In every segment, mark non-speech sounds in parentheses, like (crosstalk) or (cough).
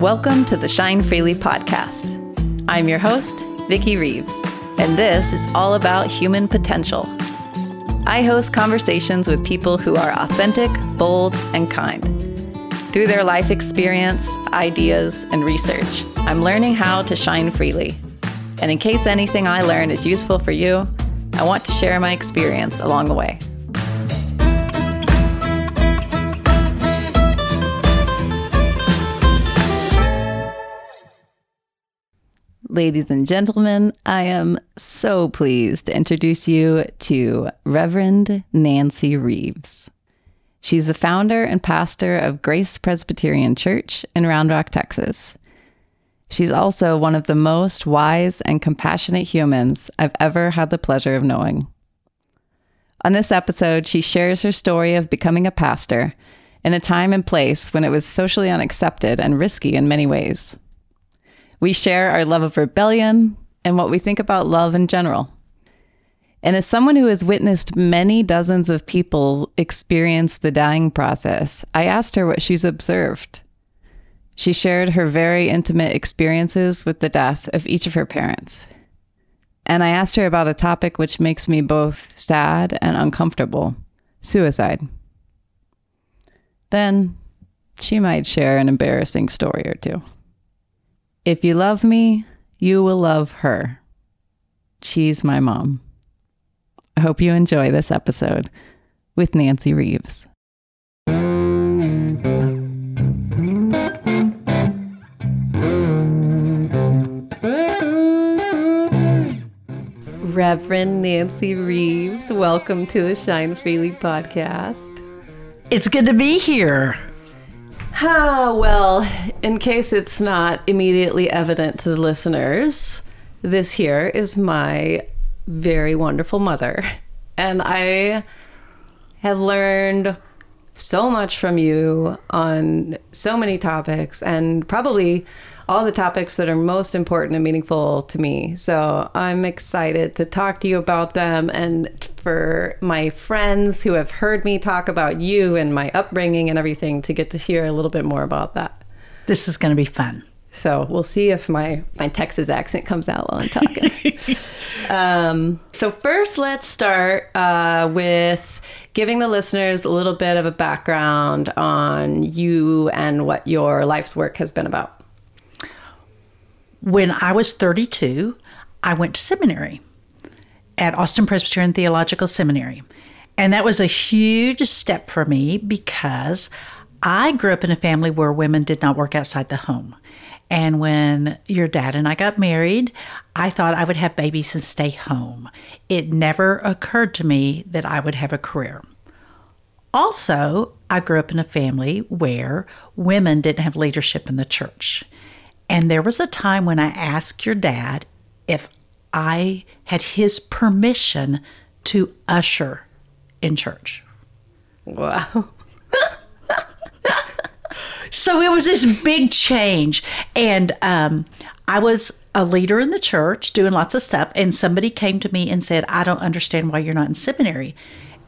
Welcome to the Shine Freely podcast. I'm your host, Vicky Reeves, and this is all about human potential. I host conversations with people who are authentic, bold, and kind. Through their life experience, ideas, and research, I'm learning how to shine freely. And in case anything I learn is useful for you, I want to share my experience along the way. Ladies and gentlemen, I am so pleased to introduce you to Reverend Nancy Reeves. She's the founder and pastor of Grace Presbyterian Church in Round Rock, Texas. She's also one of the most wise and compassionate humans I've ever had the pleasure of knowing. On this episode, she shares her story of becoming a pastor in a time and place when it was socially unaccepted and risky in many ways. We share our love of rebellion and what we think about love in general. And as someone who has witnessed many dozens of people experience the dying process, I asked her what she's observed. She shared her very intimate experiences with the death of each of her parents. And I asked her about a topic which makes me both sad and uncomfortable suicide. Then she might share an embarrassing story or two. If you love me, you will love her. She's my mom. I hope you enjoy this episode with Nancy Reeves. Reverend Nancy Reeves, welcome to the Shine Freely podcast. It's good to be here. Ah, well, in case it's not immediately evident to the listeners, this here is my very wonderful mother. And I have learned so much from you on so many topics and probably all the topics that are most important and meaningful to me. So I'm excited to talk to you about them and for my friends who have heard me talk about you and my upbringing and everything to get to hear a little bit more about that. This is going to be fun. So we'll see if my, my Texas accent comes out while I'm talking. (laughs) um, so, first, let's start uh, with giving the listeners a little bit of a background on you and what your life's work has been about. When I was 32, I went to seminary at Austin Presbyterian Theological Seminary. And that was a huge step for me because I grew up in a family where women did not work outside the home. And when your dad and I got married, I thought I would have babies and stay home. It never occurred to me that I would have a career. Also, I grew up in a family where women didn't have leadership in the church. And there was a time when I asked your dad if I had his permission to usher in church. Wow. so it was this big change. And um, I was a leader in the church doing lots of stuff. And somebody came to me and said, I don't understand why you're not in seminary.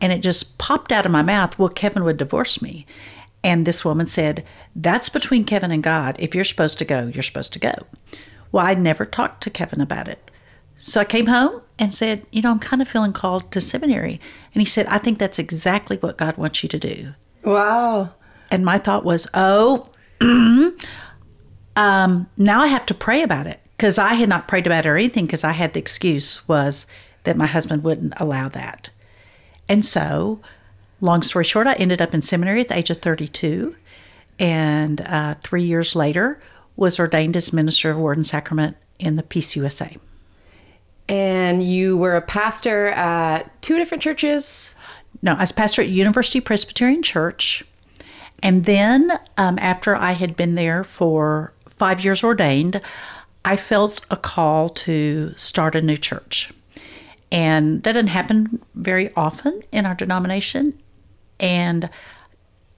And it just popped out of my mouth, well, Kevin would divorce me. And this woman said, That's between Kevin and God. If you're supposed to go, you're supposed to go. Well, I never talked to Kevin about it. So I came home and said, You know, I'm kind of feeling called to seminary. And he said, I think that's exactly what God wants you to do. Wow. And my thought was, Oh, um, now I have to pray about it because I had not prayed about it or anything because I had the excuse was that my husband wouldn't allow that. And so Long story short, I ended up in seminary at the age of 32, and uh, three years later was ordained as minister of Word and Sacrament in the PCUSA. And you were a pastor at two different churches? No, I was pastor at University Presbyterian Church. And then, um, after I had been there for five years ordained, I felt a call to start a new church. And that didn't happen very often in our denomination. And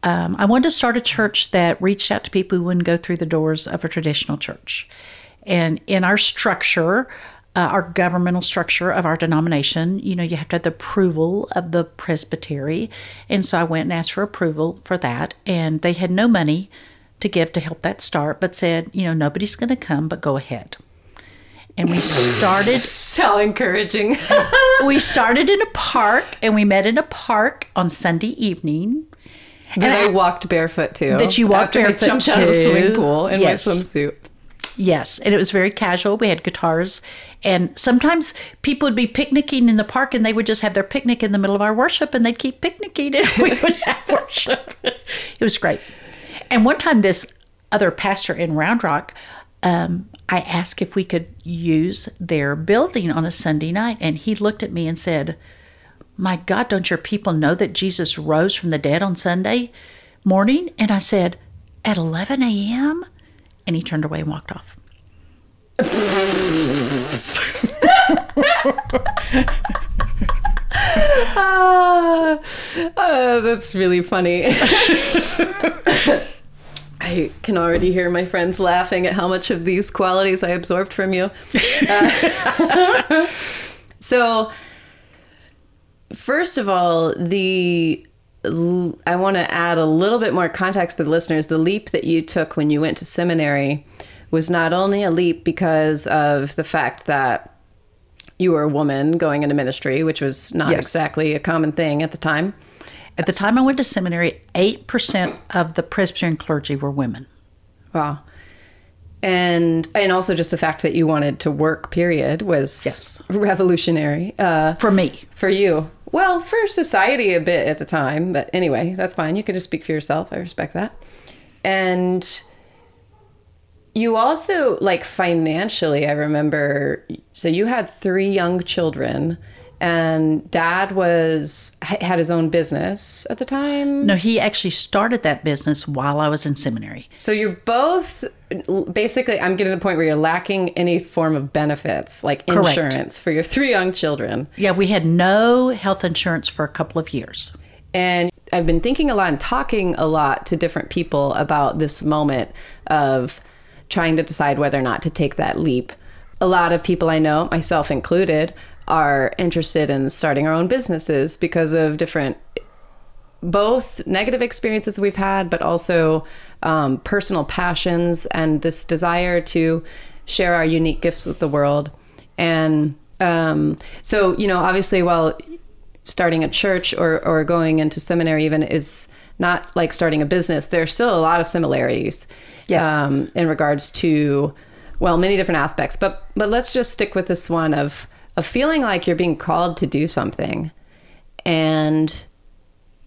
um, I wanted to start a church that reached out to people who wouldn't go through the doors of a traditional church. And in our structure, uh, our governmental structure of our denomination, you know, you have to have the approval of the presbytery. And so I went and asked for approval for that. And they had no money to give to help that start, but said, you know, nobody's going to come, but go ahead. And we started. (laughs) So encouraging. (laughs) we started in a park, and we met in a park on Sunday evening. That I, I, walked barefoot too. That you walked barefoot I jumped out of the swimming pool in yes. my swimsuit. Yes, and it was very casual. We had guitars, and sometimes people would be picnicking in the park, and they would just have their picnic in the middle of our worship, and they'd keep picnicking, and we (laughs) would have worship. It was great. And one time, this other pastor in Round Rock, um, I asked if we could use their building on a Sunday night, and he looked at me and said, "My God, don't your people know that Jesus rose from the dead on Sunday morning?" And I said, "At 11 a.m." And he turned away and walked off. uh, (laughs) uh, that's really funny. (laughs) I can already hear my friends laughing at how much of these qualities I absorbed from you. Uh, (laughs) so, first of all, the I want to add a little bit more context for the listeners. The leap that you took when you went to seminary was not only a leap because of the fact that you were a woman going into ministry, which was not yes. exactly a common thing at the time. At the time I went to seminary, 8% of the Presbyterian clergy were women. Wow. And and also just the fact that you wanted to work period was yes. revolutionary uh, for me. For you. Well, for society a bit at the time, but anyway, that's fine. You can just speak for yourself. I respect that. And you also like financially, I remember so you had three young children and dad was had his own business at the time? No he actually started that business while i was in seminary. So you're both basically i'm getting to the point where you're lacking any form of benefits like Correct. insurance for your three young children. Yeah we had no health insurance for a couple of years. And i've been thinking a lot and talking a lot to different people about this moment of trying to decide whether or not to take that leap. A lot of people i know myself included are interested in starting our own businesses because of different both negative experiences we've had, but also um, personal passions and this desire to share our unique gifts with the world. And um, so, you know, obviously, while starting a church or, or going into seminary even is not like starting a business, there's still a lot of similarities yes. um, in regards to, well, many different aspects. But but let's just stick with this one of of feeling like you're being called to do something and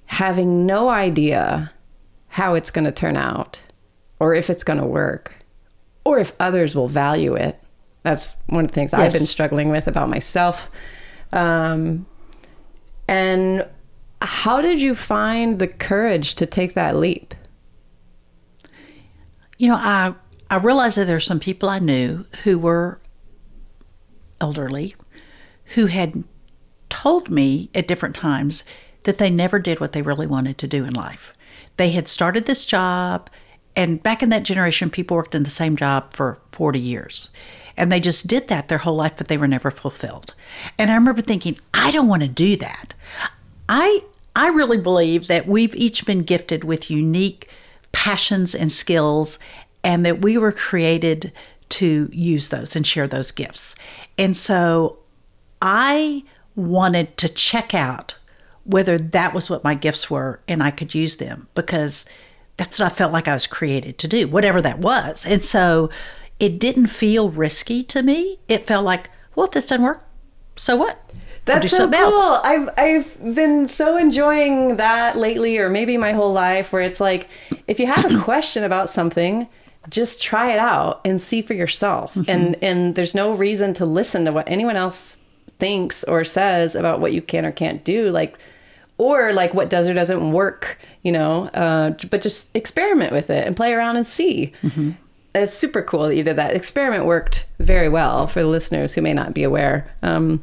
having no idea how it's going to turn out or if it's going to work or if others will value it. That's one of the things yes. I've been struggling with about myself. Um, and how did you find the courage to take that leap? You know, I I realized that there are some people I knew who were elderly who had told me at different times that they never did what they really wanted to do in life. They had started this job, and back in that generation, people worked in the same job for 40 years. And they just did that their whole life, but they were never fulfilled. And I remember thinking, I don't want to do that. I I really believe that we've each been gifted with unique passions and skills, and that we were created to use those and share those gifts. And so I wanted to check out whether that was what my gifts were and I could use them because that's what I felt like I was created to do, whatever that was. And so it didn't feel risky to me. It felt like, well, if this doesn't work, so what? That's so cool. Else. I've I've been so enjoying that lately, or maybe my whole life, where it's like, if you have a (clears throat) question about something, just try it out and see for yourself. Mm-hmm. And and there's no reason to listen to what anyone else thinks or says about what you can or can't do like or like what does or doesn't work you know uh, but just experiment with it and play around and see mm-hmm. it's super cool that you did that experiment worked very well for the listeners who may not be aware um,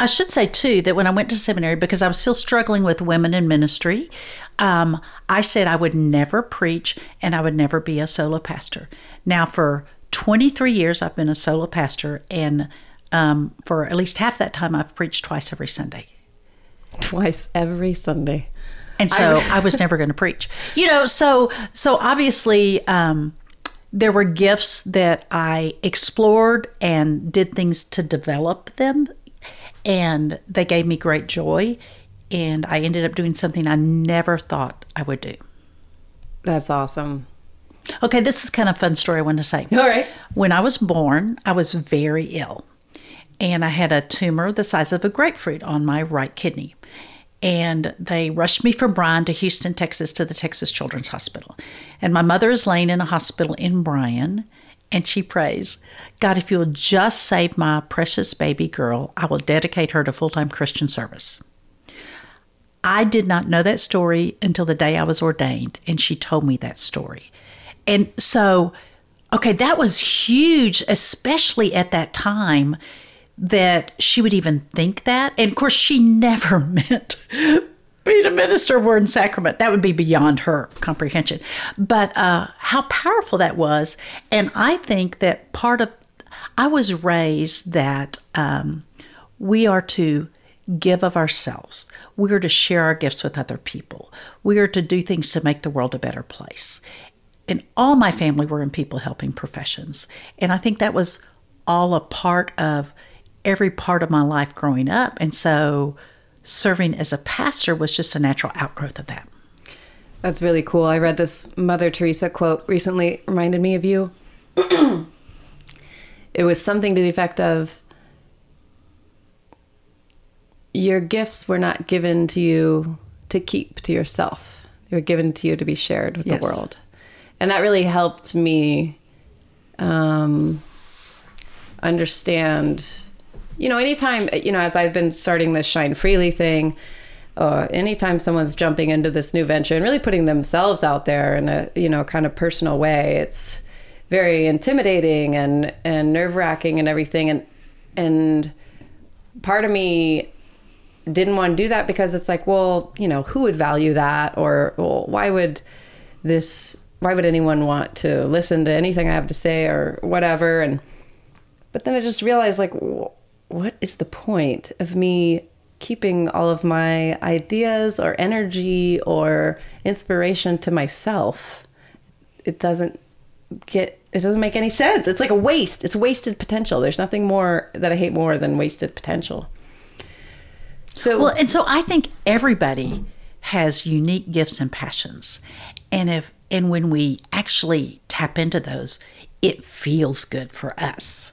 I should say too that when I went to seminary, because I was still struggling with women in ministry, um, I said I would never preach and I would never be a solo pastor. Now, for 23 years, I've been a solo pastor, and um, for at least half that time, I've preached twice every Sunday. Twice every Sunday. and so I, was never going to preach. You know, so so obviously um, there were gifts that I explored and did things to develop them, and they gave me great joy. And I ended up doing something I never thought I would do. That's awesome. Okay, this is kind of fun story I want to say. All right. When I was born, I was very ill, and I had a tumor the size of a grapefruit on my right kidney and they rushed me from Bryan to Houston, Texas, to the Texas Children's Hospital. And my mother is laying in a hospital in Bryan, and she prays, God, if you'll just save my precious baby girl, I will dedicate her to full time Christian service. I did not know that story until the day I was ordained, and she told me that story. And so, okay, that was huge, especially at that time that she would even think that. And of course, she never (laughs) meant being a minister of word and sacrament. That would be beyond her comprehension. But uh, how powerful that was. And I think that part of, I was raised that um, we are to give of ourselves. We are to share our gifts with other people. We are to do things to make the world a better place. And all my family were in people helping professions. And I think that was all a part of every part of my life growing up. And so serving as a pastor was just a natural outgrowth of that. That's really cool. I read this Mother Teresa quote recently, reminded me of you. (clears throat) it was something to the effect of Your gifts were not given to you to keep to yourself, they were given to you to be shared with yes. the world. And that really helped me um, understand you know, anytime, you know, as I've been starting this Shine Freely thing, uh, anytime someone's jumping into this new venture and really putting themselves out there in a, you know, kind of personal way, it's very intimidating and, and nerve wracking and everything. And, and part of me didn't want to do that because it's like, well, you know, who would value that? Or well, why would this, why would anyone want to listen to anything I have to say or whatever? And, but then I just realized like, what is the point of me keeping all of my ideas or energy or inspiration to myself? It doesn't get it doesn't make any sense. It's like a waste. It's wasted potential. There's nothing more that I hate more than wasted potential. So Well, and so I think everybody has unique gifts and passions. And if and when we actually tap into those, it feels good for us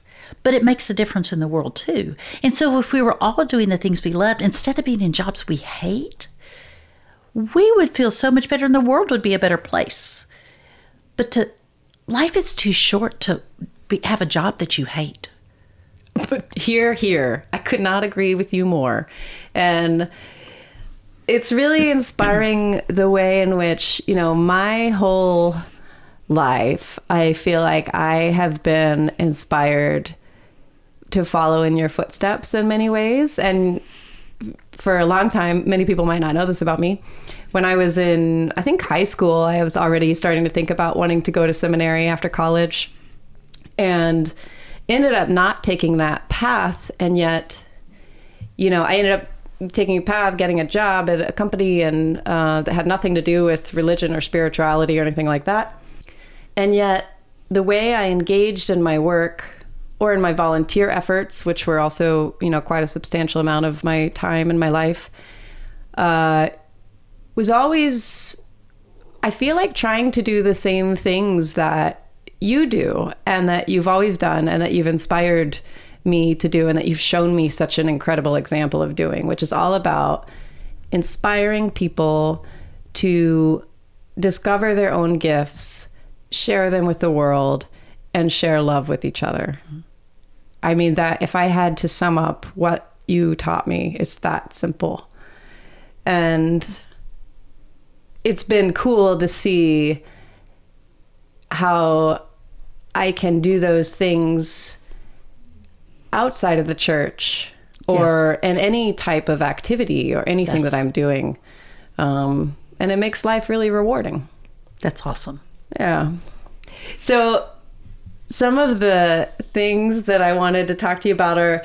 but it makes a difference in the world too. And so if we were all doing the things we loved instead of being in jobs we hate, we would feel so much better and the world would be a better place. But to life is too short to be, have a job that you hate. But here, here, I could not agree with you more. And it's really (clears throat) inspiring the way in which, you know, my whole life, I feel like I have been inspired to follow in your footsteps in many ways. And for a long time, many people might not know this about me. When I was in, I think, high school, I was already starting to think about wanting to go to seminary after college and ended up not taking that path. And yet, you know, I ended up taking a path, getting a job at a company and uh, that had nothing to do with religion or spirituality or anything like that. And yet, the way I engaged in my work or in my volunteer efforts, which were also, you know, quite a substantial amount of my time in my life, uh, was always, I feel like trying to do the same things that you do and that you've always done and that you've inspired me to do and that you've shown me such an incredible example of doing, which is all about inspiring people to discover their own gifts, share them with the world, and share love with each other. I mean, that if I had to sum up what you taught me, it's that simple. And it's been cool to see how I can do those things outside of the church or yes. in any type of activity or anything yes. that I'm doing. Um, and it makes life really rewarding. That's awesome. Yeah. So some of the things that I wanted to talk to you about are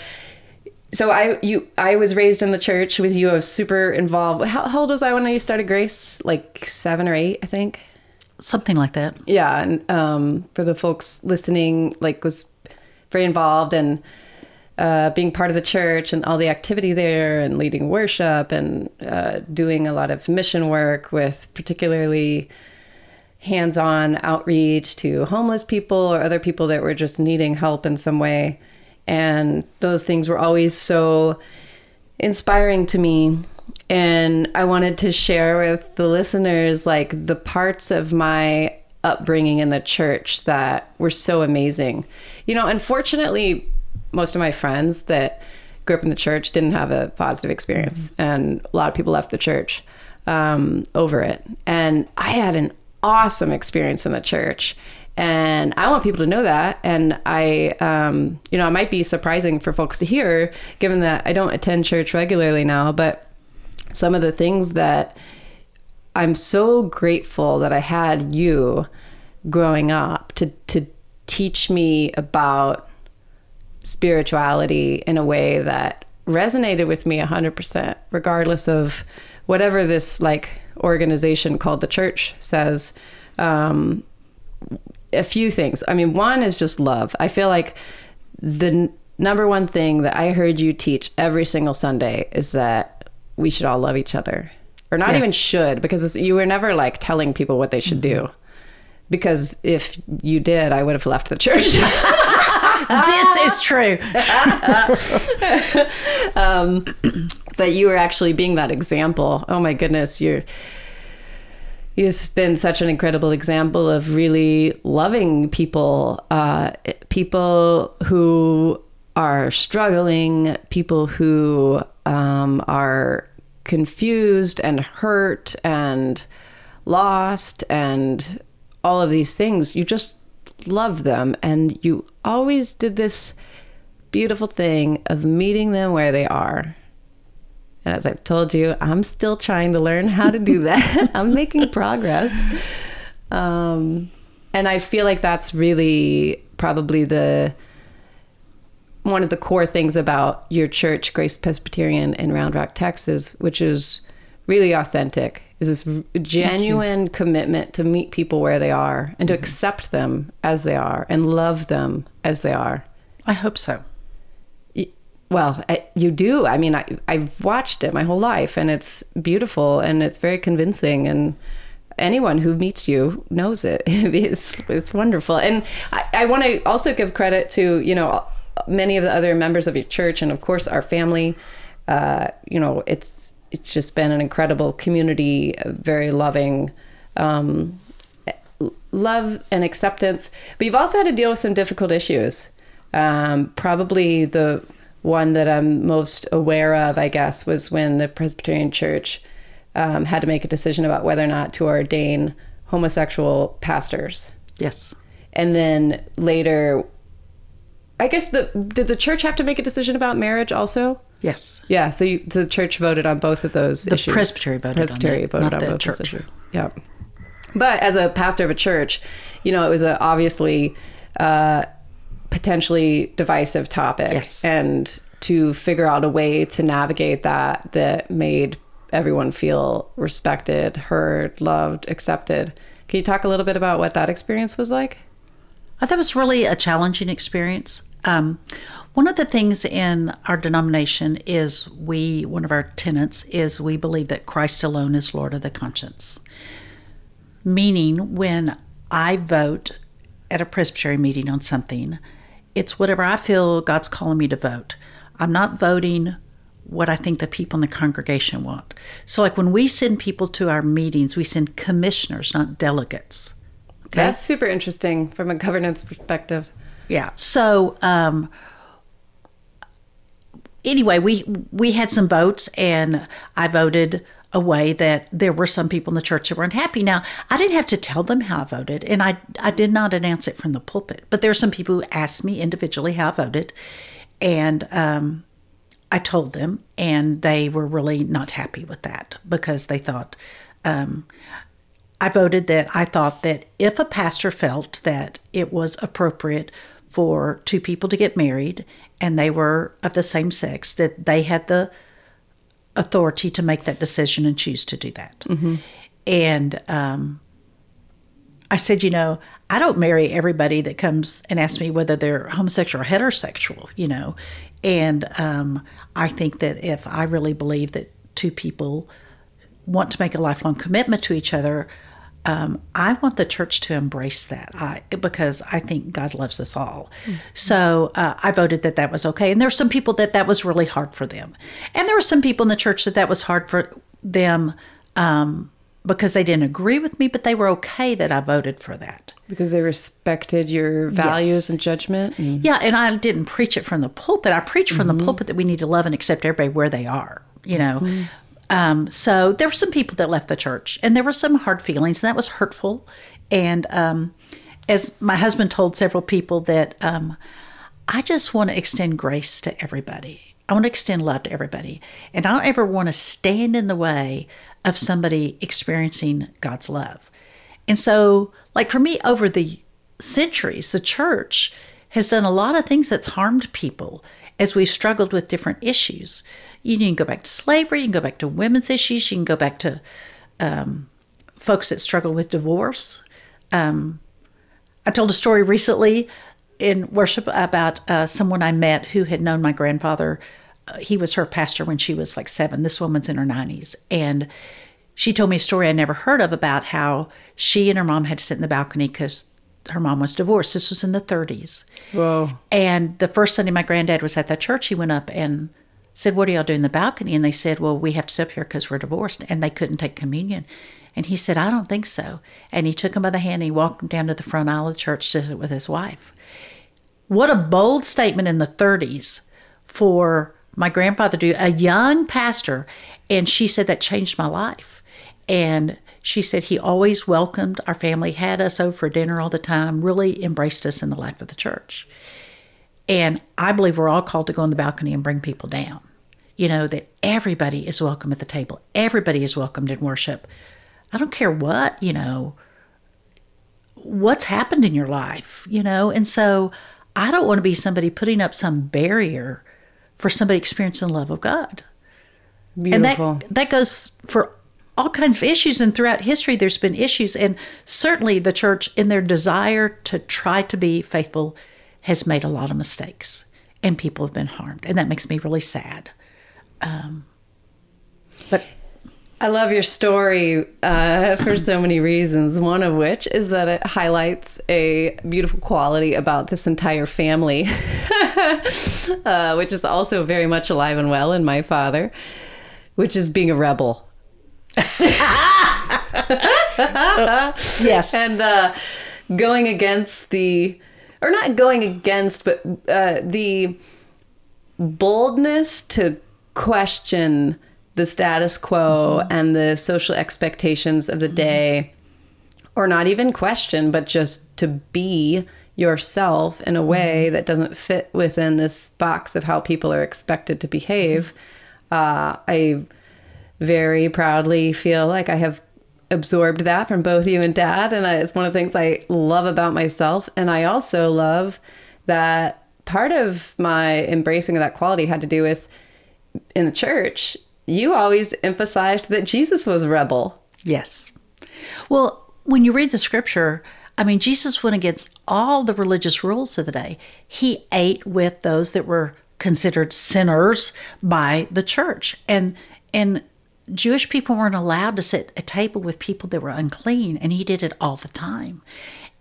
so I you I was raised in the church with you. I was super involved. How, how old was I when you started Grace? Like seven or eight, I think. Something like that. Yeah, and um, for the folks listening, like was very involved and uh, being part of the church and all the activity there, and leading worship and uh, doing a lot of mission work with particularly hands-on outreach to homeless people or other people that were just needing help in some way. And those things were always so inspiring to me and I wanted to share with the listeners like the parts of my upbringing in the church that were so amazing. You know, unfortunately, most of my friends that grew up in the church didn't have a positive experience, mm-hmm. and a lot of people left the church um, over it. And I had an awesome experience in the church. And I want people to know that. And I, um, you know, it might be surprising for folks to hear, given that I don't attend church regularly now, but some of the things that I'm so grateful that I had you growing up to to teach me about spirituality in a way that resonated with me 100% regardless of whatever this like organization called the church says um, a few things. I mean one is just love. I feel like the n- number one thing that i heard you teach every single sunday is that we should all love each other. Or not yes. even should because you were never like telling people what they should mm-hmm. do because if you did i would have left the church. (laughs) This is true. (laughs) Um, but you were actually being that example oh my goodness you're you've been such an incredible example of really loving people uh, people who are struggling people who um, are confused and hurt and lost and all of these things. You just love them. And you always did this beautiful thing of meeting them where they are. And as I've told you, I'm still trying to learn how to do (laughs) that. (laughs) I'm making progress. Um, and I feel like that's really probably the one of the core things about your church, Grace Presbyterian in Round Rock, Texas, which is really authentic, is this genuine commitment to meet people where they are and to mm-hmm. accept them as they are and love them as they are. I hope so. Well, you do. I mean, I, I've watched it my whole life and it's beautiful and it's very convincing and anyone who meets you knows it. (laughs) it's, it's wonderful. And I, I want to also give credit to, you know, many of the other members of your church, and of course our family. Uh, you know, it's it's just been an incredible community, very loving. Um, love and acceptance, but you've also had to deal with some difficult issues. Um, probably the one that I'm most aware of, I guess, was when the Presbyterian Church um, had to make a decision about whether or not to ordain homosexual pastors. Yes. And then later, I guess the did the church have to make a decision about marriage also? Yes. Yeah. So you, the church voted on both of those. The issues. presbytery voted presbytery on it, voted not on the both church. Issues. Yeah. But as a pastor of a church, you know, it was a obviously uh, potentially divisive topic, yes. and to figure out a way to navigate that that made everyone feel respected, heard, loved, accepted. Can you talk a little bit about what that experience was like? I thought it was really a challenging experience. Um, one of the things in our denomination is we, one of our tenets is we believe that Christ alone is Lord of the conscience. Meaning, when I vote at a presbytery meeting on something, it's whatever I feel God's calling me to vote. I'm not voting what I think the people in the congregation want. So, like when we send people to our meetings, we send commissioners, not delegates. Okay? That's super interesting from a governance perspective. Yeah. So, um, anyway, we we had some votes, and I voted a way that there were some people in the church that were unhappy. Now, I didn't have to tell them how I voted, and I I did not announce it from the pulpit. But there are some people who asked me individually how I voted, and um, I told them, and they were really not happy with that because they thought um, I voted that I thought that if a pastor felt that it was appropriate for two people to get married and they were of the same sex, that they had the authority to make that decision and choose to do that. And um, I said, you know, I don't marry everybody that comes and asks me whether they're homosexual or heterosexual, you know. And um, I think that if I really believe that two people want to make a lifelong commitment to each other, um, I want the church to embrace that I, because I think God loves us all. So uh, I voted that that was okay. And there were some people that that was really hard for them. And there were some people in the church that that was hard for them um, because they didn't agree with me, but they were okay that I voted for that. Because they respected your values Yes. and judgment. And Yeah, and I didn't preach it from the pulpit. I preached from the pulpit that we need to love and accept everybody where they are, you know. Um, so there were some people that left the church, and there were some hard feelings, and that was hurtful. And um, as my husband told several people, that um, I just want to extend grace to everybody. I want to extend love to everybody, and I don't ever want to stand in the way of somebody experiencing God's love. And so, like for me, over the centuries, the church has done a lot of things that's harmed people as we've struggled with different issues. You can go back to slavery, you can go back to women's issues, you can go back to um, folks that struggle with divorce. Um, I told a story recently in worship about uh, someone I met who had known my grandfather. Uh, he was her pastor when she was like seven. This woman's in her 90s. And she told me a story I never heard of about how she and her mom had to sit in the balcony because her mom was divorced. This was in the 30s. whoa. And the first Sunday my granddad was at that church, he went up and said, What do y'all do in the balcony? And they said, Well, we have to sit up here because we're divorced. And they couldn't take communion. And he said, I don't think so. And he took him by the hand and he walked him down to the front aisle of the church to sit with his wife. What a bold statement in the 30s for my grandfather to do, a young pastor. And she said, That changed my life. And she said he always welcomed our family, had us over for dinner all the time, really embraced us in the life of the church. And I believe we're all called to go on the balcony and bring people down. You know, that everybody is welcome at the table, everybody is welcomed in worship. I don't care what, you know, what's happened in your life, you know? And so I don't want to be somebody putting up some barrier for somebody experiencing the love of God. Beautiful. And that that goes for all kinds of issues and throughout history there's been issues and certainly the church in their desire to try to be faithful has made a lot of mistakes and people have been harmed and that makes me really sad. Um, but I love your story uh, for so many reasons. One of which is that it highlights a beautiful quality about this entire family, (laughs) uh, which is also very much alive and well in my father, which is being a rebel. Yes, and uh, going against the, or not going against, but uh, the boldness to question the status quo and the social expectations of the day, or not even question, but just to be yourself in a way that doesn't fit within this box of how people are expected to behave. Uh, I very proudly feel like I have absorbed that from both you and dad. And I, it's one of the things I love about myself. And I also love that part of my embracing of that quality had to do with in the church, you always emphasized that Jesus was a rebel. yes. Well, when you read the scripture, I mean, Jesus went against all the religious rules of the day. He ate with those that were considered sinners by the church. And and Jewish people weren't allowed to sit at a table with people that were unclean, and he did it all the time.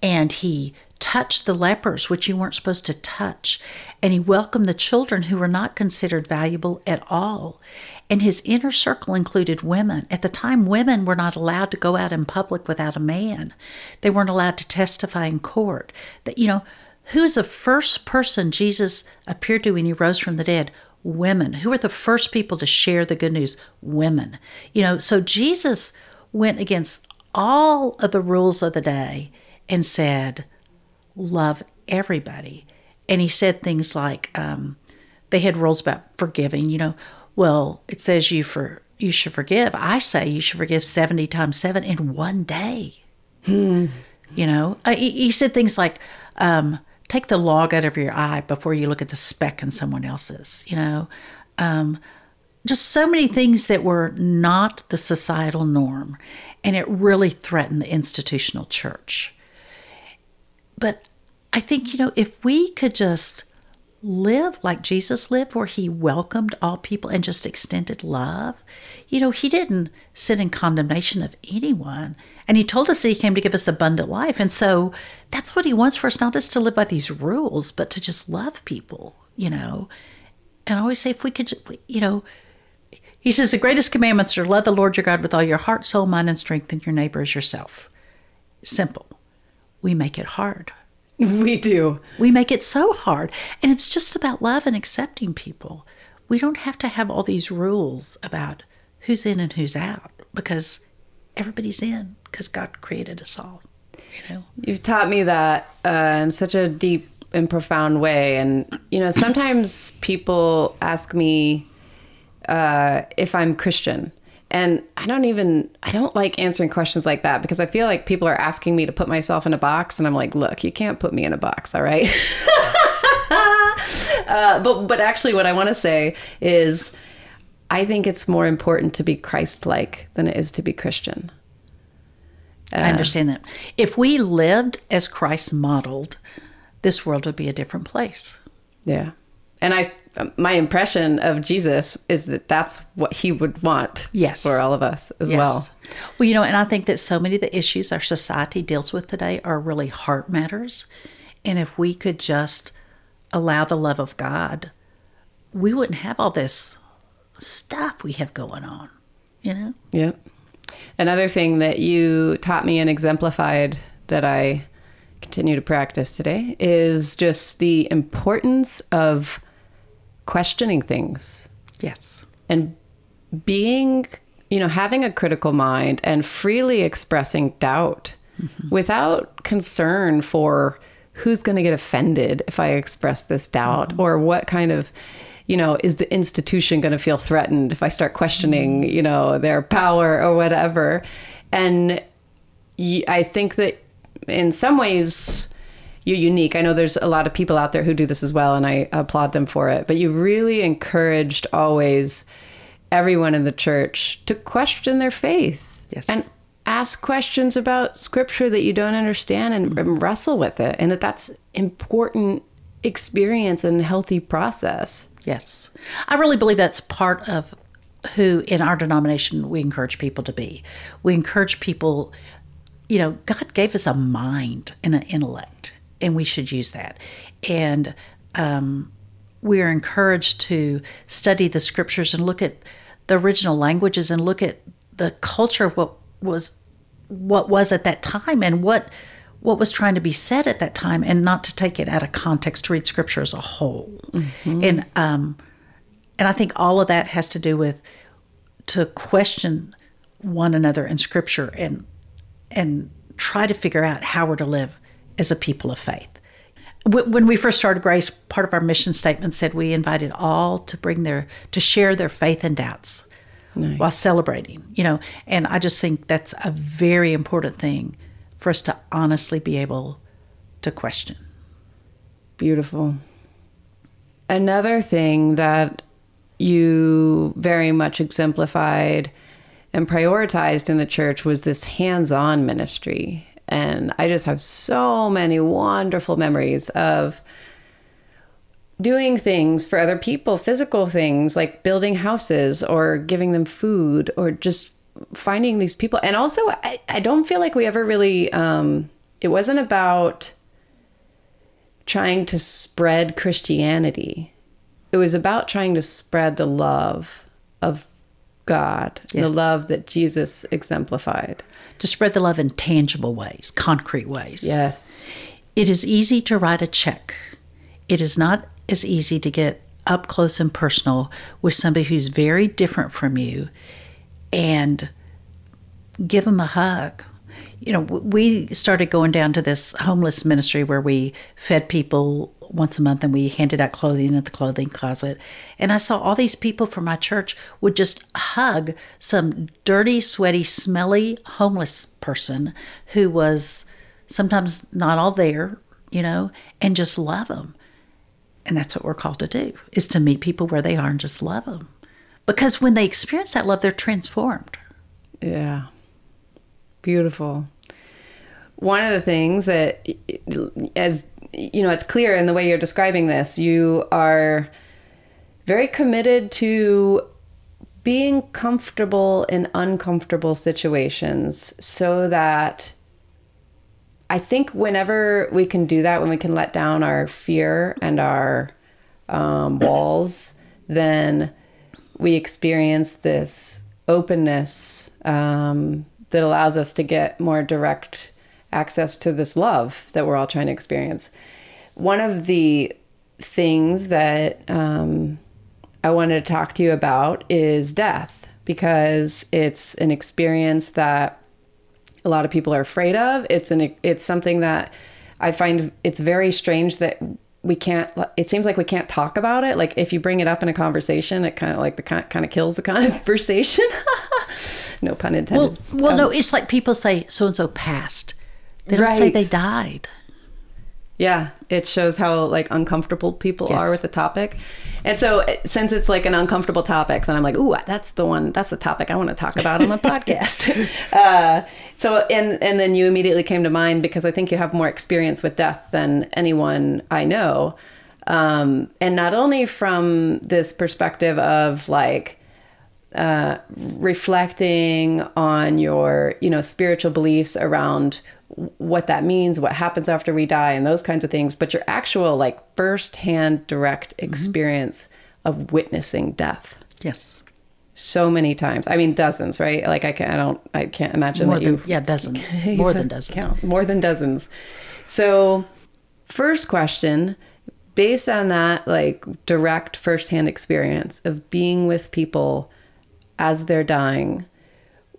And he touched the lepers, which you weren't supposed to touch. And he welcomed the children who were not considered valuable at all. And his inner circle included women. At the time, women were not allowed to go out in public without a man. They weren't allowed to testify in court. That you know, who's the first person Jesus appeared to when he rose from the dead? Women. Who were the first people to share the good news? Women. You know, so Jesus went against all of the rules of the day and said, love everybody. And he said things like, um, they had rules about forgiving, you know, well, it says you for you should forgive. I say you should forgive 70 times 7 in one day. You know, uh, he, he said things like, um, take the log out of your eye before you look at the speck in someone else's, you know. Um, just so many things that were not the societal norm, and it really threatened the institutional church. But I think, you know, if we could just live like Jesus lived, where he welcomed all people and just extended love, you know, he didn't sit in condemnation of anyone. And he told us that he came to give us abundant life. And so that's what he wants for us, not just to live by these rules, but to just love people, you know. And I always say, if we could, you know, he says the greatest commandments are love the Lord your God with all your heart, soul, mind, and strength, and your neighbor as yourself. Simple. We make it hard. (laughs) We do. We make it so hard. And it's just about love and accepting people. We don't have to have all these rules about who's in and who's out because everybody's in because God created us all. You know? You've taught me that uh, in such a deep and profound way. And, you know, sometimes people ask me uh, if I'm Christian. And I don't even, I don't like answering questions like that because I feel like people are asking me to put myself in a box. And I'm like, look, you can't put me in a box, all right? (laughs) uh, but, but actually, what I want to say is I think it's more important to be Christ like than it is to be Christian. I understand that. If we lived as Christ modeled, this world would be a different place. Yeah. And I, my impression of Jesus is that that's what he would want Yes. for all of us as Yes. well. Well, you know, and I think that so many of the issues our society deals with today are really heart matters. And if we could just allow the love of God, we wouldn't have all this stuff we have going on, you know? Yeah. Another thing that you taught me and exemplified that I continue to practice today is just the importance of questioning things Yes. and being, you know, having a critical mind and freely expressing doubt mm-hmm. without concern for who's going to get offended if I express this doubt mm-hmm. or what kind of, you know, is the institution going to feel threatened if I start questioning, mm-hmm. you know, their power or whatever. And I think that in some ways, you're unique. I know there's a lot of people out there who do this as well, and I applaud them for it. But you really encouraged always everyone in the church to question their faith. Yes. And ask questions about scripture that you don't understand and, and wrestle with it. And that that's important experience and healthy process. Yes. I really believe that's part of who in our denomination we encourage people to be. We encourage people, you know, God gave us a mind and an intellect, and we should use that. And um, we are encouraged to study the scriptures and look at the original languages and look at the culture of what was what was at that time and what what was trying to be said at that time and not to take it out of context to read scripture as a whole and um and i think all of that has to do with to question one another in scripture and and try to figure out how we're to live as a people of faith when we first started grace part of our mission statement said we invited all to bring their to share their faith and doubts while celebrating you know and i just think that's a very important thing for us to honestly be able to question Beautiful. Another thing that you very much exemplified and prioritized in the church was this hands on ministry. And I just have so many wonderful memories of doing things for other people, physical things like building houses or giving them food or just finding these people. And also, I, I don't feel like we ever really, um, it wasn't about trying to spread Christianity. It was about trying to spread the love of God, the love that Jesus exemplified. To spread the love in tangible ways concrete ways Yes. It is easy to write a check. It is not as easy to get up close and personal with somebody who's very different from you and give them a hug. You know, we started going down to this homeless ministry where we fed people once a month and we handed out clothing at the clothing closet. And I saw all these people from my church would just hug some dirty, sweaty, smelly homeless person who was sometimes not all there you know, and just love them. And that's what we're called to do is to meet people where they are and just love them. Because when they experience that love, they're transformed. Yeah. Beautiful. One of the things that, as you know, it's clear in the way you're describing this, you are very committed to being comfortable in uncomfortable situations so that I think whenever we can do that, when we can let down our fear and our um, walls, then we experience this openness um, that allows us to get more direct access to this love that we're all trying to experience. One of the things that um, I wanted to talk to you about is death because it's an experience that a lot of people are afraid of. It's an it's something that I find it's very strange that we can't it seems like we can't talk about it like if you bring it up in a conversation it kind of like the kind of kills the (laughs) conversation (laughs) no pun intended well, well um, no it's like people say so and so passed they don't right. say they died yeah it shows how like uncomfortable people yes. are with the topic and so since it's like an uncomfortable topic then i'm like ooh that's the one that's the topic i want to talk about on my (laughs) podcast uh, so and and then you immediately came to mind because i think you have more experience with death than anyone i know um, and not only from this perspective of like uh, reflecting on your you know spiritual beliefs around what that means, what happens after we die, and those kinds of things, but your actual, like, firsthand direct mm-hmm. experience mm-hmm. of witnessing death. Yes. So many times. I mean, dozens, right? Like, I can't, I don't, I can't imagine more that than, you. Yeah, dozens. (laughs) More than dozens. Count. More than dozens. So, first question based on that, like, direct firsthand experience of being with people as they're dying,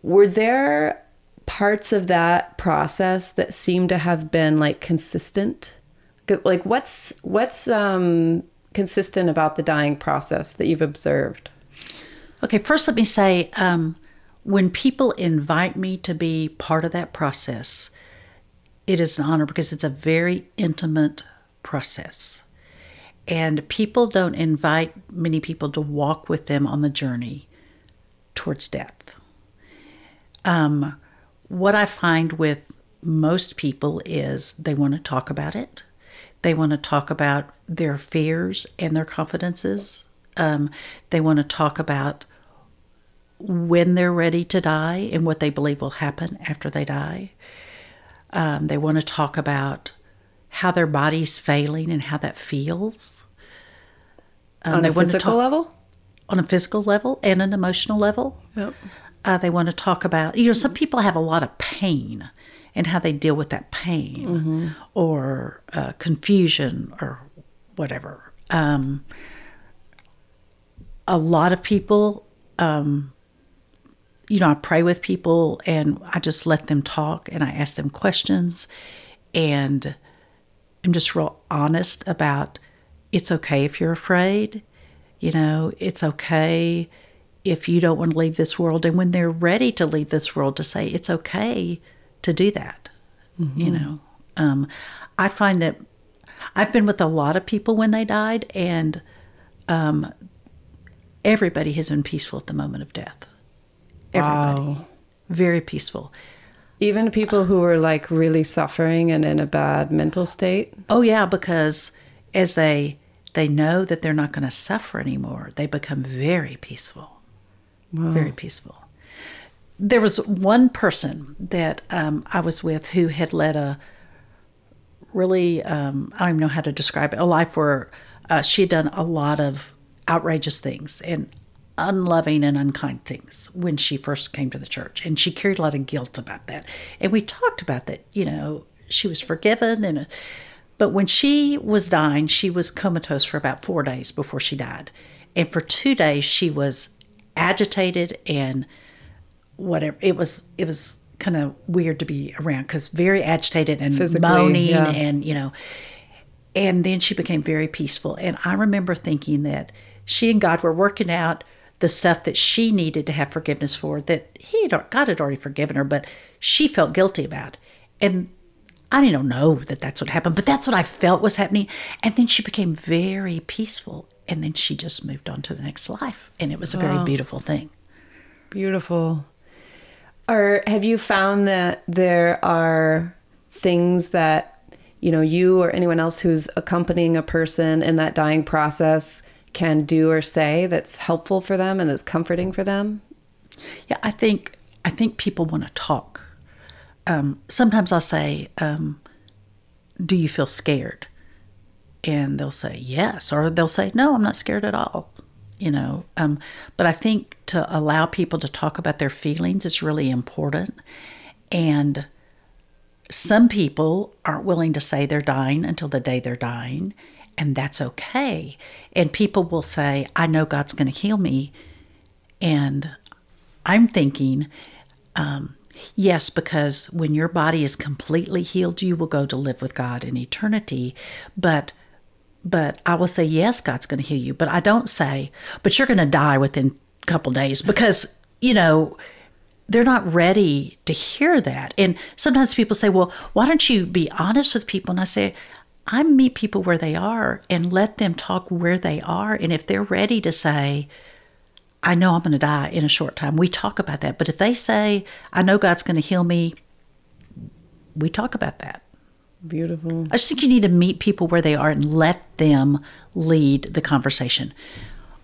were there parts of that process that seem to have been like consistent? Like what's what's um, consistent about the dying process that you've observed? Okay, first let me say um, when people invite me to be part of that process, it is an honor because it's a very intimate process. And people don't invite many people to walk with them on the journey towards death. Um, what I find with most people is they want to talk about it. They want to talk about their fears and their confidences. Um, they want to talk about when they're ready to die and what they believe will happen after they die. Um, they want to talk about how their body's failing and how that feels. Um, on a physical talk, level? On a physical level and an emotional level. Yep. Uh, they want to talk about, you know, some people have a lot of pain and how they deal with that pain mm-hmm. or uh, confusion or whatever. Um, a lot of people, um, you know, I pray with people and I just let them talk and I ask them questions and I'm just real honest about it's okay if you're afraid. You know, it's okay if you don't want to leave this world and when they're ready to leave this world to say it's okay to do that mm-hmm. you know? Um, i find that i've been with a lot of people when they died and um, everybody has been peaceful at the moment of death. Everybody. Wow. very peaceful. Even people who were like really suffering and in a bad mental state? Oh yeah because as they they know that they're not going to suffer anymore they become very peaceful Wow. Very peaceful. There was one person that um, I was with who had led a really, um, I don't even know how to describe it, a life where uh, she had done a lot of outrageous things and unloving and unkind things when she first came to the church. And she carried a lot of guilt about that. And we talked about that, you know, she was forgiven and. but when she was dying, she was comatose for about four days before she died. And for two days, she was agitated and whatever. It was it was kind of weird to be around because very agitated and Physically, moaning yeah. and you know. And then she became very peaceful. And I remember thinking that she and God were working out the stuff that she needed to have forgiveness for that he had, God had already forgiven her, but she felt guilty about. And I don't know that that's what happened, but that's what I felt was happening. And then she became very peaceful. And then she just moved on to the next life. And it was a very beautiful thing. Beautiful. Or have you found that there are things that, you know, you or anyone else who's accompanying a person in that dying process can do or say that's helpful for them and is comforting for them? Yeah, I think I think people want to talk. Um, sometimes I'll say, um, "Do you feel scared?" And they'll say yes, or they'll say, "No, I'm not scared at all." You know, um, but I think to allow people to talk about their feelings is really important. And some people aren't willing to say they're dying until the day they're dying, and that's okay. And people will say, I know God's going to heal me. And I'm thinking, um, yes, because when your body is completely healed, you will go to live with God in eternity. But but I will say, yes, God's going to heal you. But I don't say, but you're going to die within a couple days because, you know, they're not ready to hear that. And sometimes people say, well, why don't you be honest with people? And I say, I meet people where they are and let them talk where they are. And if they're ready to say, I know I'm going to die in a short time, we talk about that. But if they say, I know God's going to heal me, we talk about that. Beautiful. I just think you need to meet people where they are and let them lead the conversation.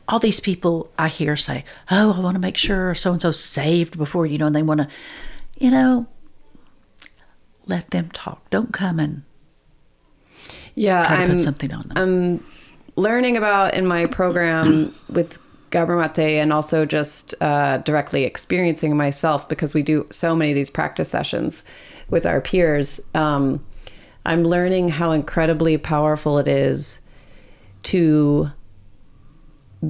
All these people I hear say, Oh, I want to make sure so and so's saved before, you know, and they want to, you know, let them talk. Don't come and Yeah, try to I'm put something on them. I'm learning about in my program (coughs) with Gabor Mate and also just uh, directly experiencing myself because we do so many of these practice sessions with our peers. Um, I'm learning how incredibly powerful it is to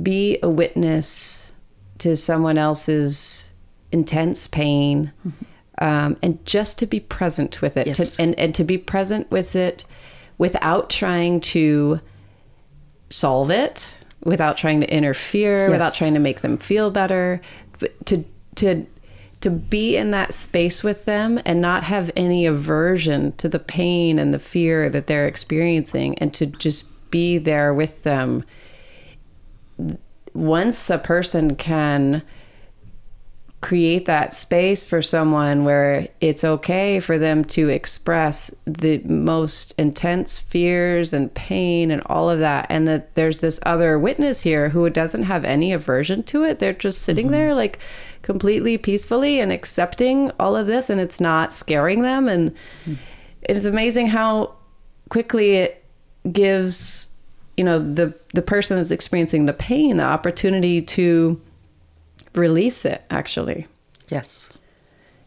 be a witness to someone else's intense pain um, and just to be present with it Yes. to, and, and to be present with it without trying to solve it without trying to interfere without trying to make them feel better but to to to be in that space with them and not have any aversion to the pain and the fear that they're experiencing and to just be there with them. Once a person can create that space for someone where it's okay for them to express the most intense fears and pain and all of that. And that there's this other witness here who doesn't have any aversion to it. They're just sitting mm-hmm. there like completely peacefully and accepting all of this and it's not scaring them. And mm-hmm. it's amazing how quickly it gives you know the the person that's experiencing the pain the opportunity to release it actually yes.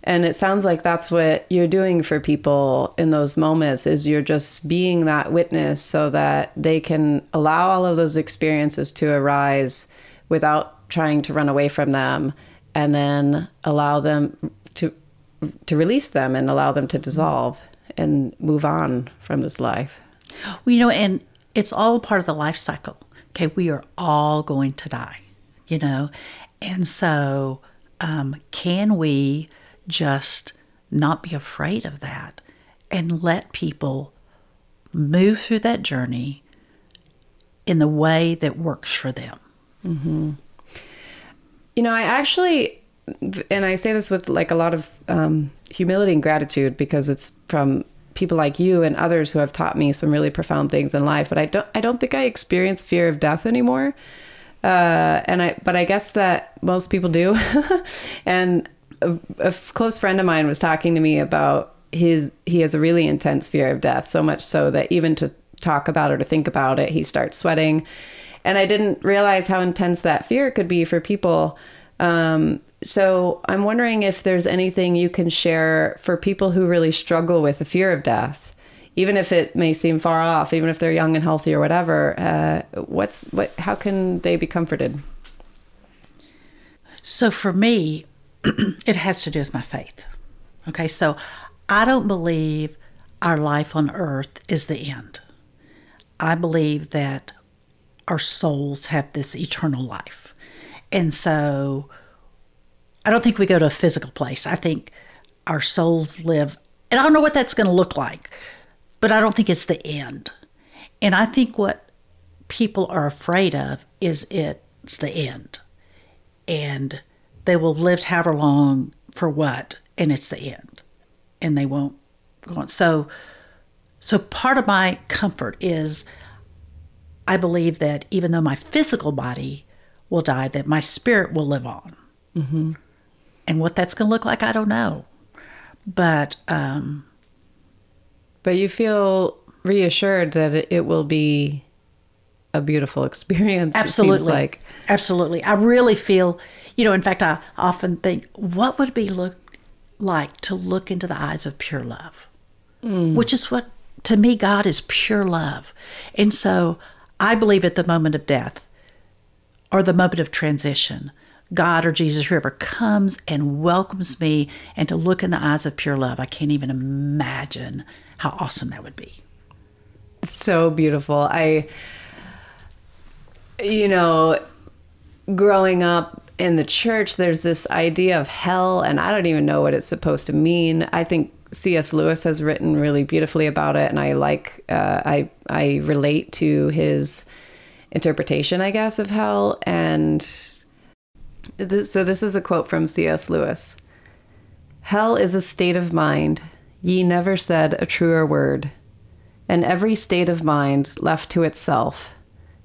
and it sounds like that's what you're doing for people in those moments is you're just being that witness so that they can allow all of those experiences to arise without trying to run away from them and then allow them to to release them and allow them to dissolve and move on from this life Well, you know, and it's all part of the life cycle. Okay, we are all going to die, you know, and so um, can we just not be afraid of that and let people move through that journey in the way that works for them? You know, I actually, and I say this with like a lot of um, humility and gratitude because it's from people like you and others who have taught me some really profound things in life. But I don't, I don't think I experience fear of death anymore. Uh, and I, but I guess that most people do. (laughs) and a, a close friend of mine was talking to me about his, he has a really intense fear of death, so much so that even to talk about it or to think about it, he starts sweating and I didn't realize how intense that fear could be for people. Um, so I'm wondering if there's anything you can share for people who really struggle with the fear of death, even if it may seem far off, even if they're young and healthy or whatever. Uh, what's what? How can they be comforted? So for me, (clears throat) it has to do with my faith. Okay, so I don't believe our life on earth is the end. I believe that our souls have this eternal life. And so I don't think we go to a physical place. I think our souls live and I don't know what that's going to look like, but I don't think it's the end. And I think what people are afraid of is it's the end. And they will live however long for what, and it's the end. And they won't go on. So, so part of my comfort is I believe that even though my physical body will die, that my spirit will live on. Mm-hmm. And what that's going to look like, I don't know. But um, but you feel reassured that it, will be a beautiful (laughs) experience. absolutely, like absolutely. I really feel, you know. In fact, I often think, what would it be look like to look into the eyes of pure love, mm. which is what to me God is pure love, and so I believe at the moment of death or the moment of transition, God or Jesus, whoever comes and welcomes me and to look in the eyes of pure love, I can't even imagine how awesome that would be. so beautiful. I, you know, growing up in the church, there's this idea of hell, and I don't even know what it's supposed to mean. I think C.S. Lewis has written really beautifully about it, and I like, uh, I, I relate to his interpretation, I guess, of hell. And this, so this is a quote from C.S. Lewis. Hell is a state of mind. Ye never said a truer word. And every state of mind left to itself,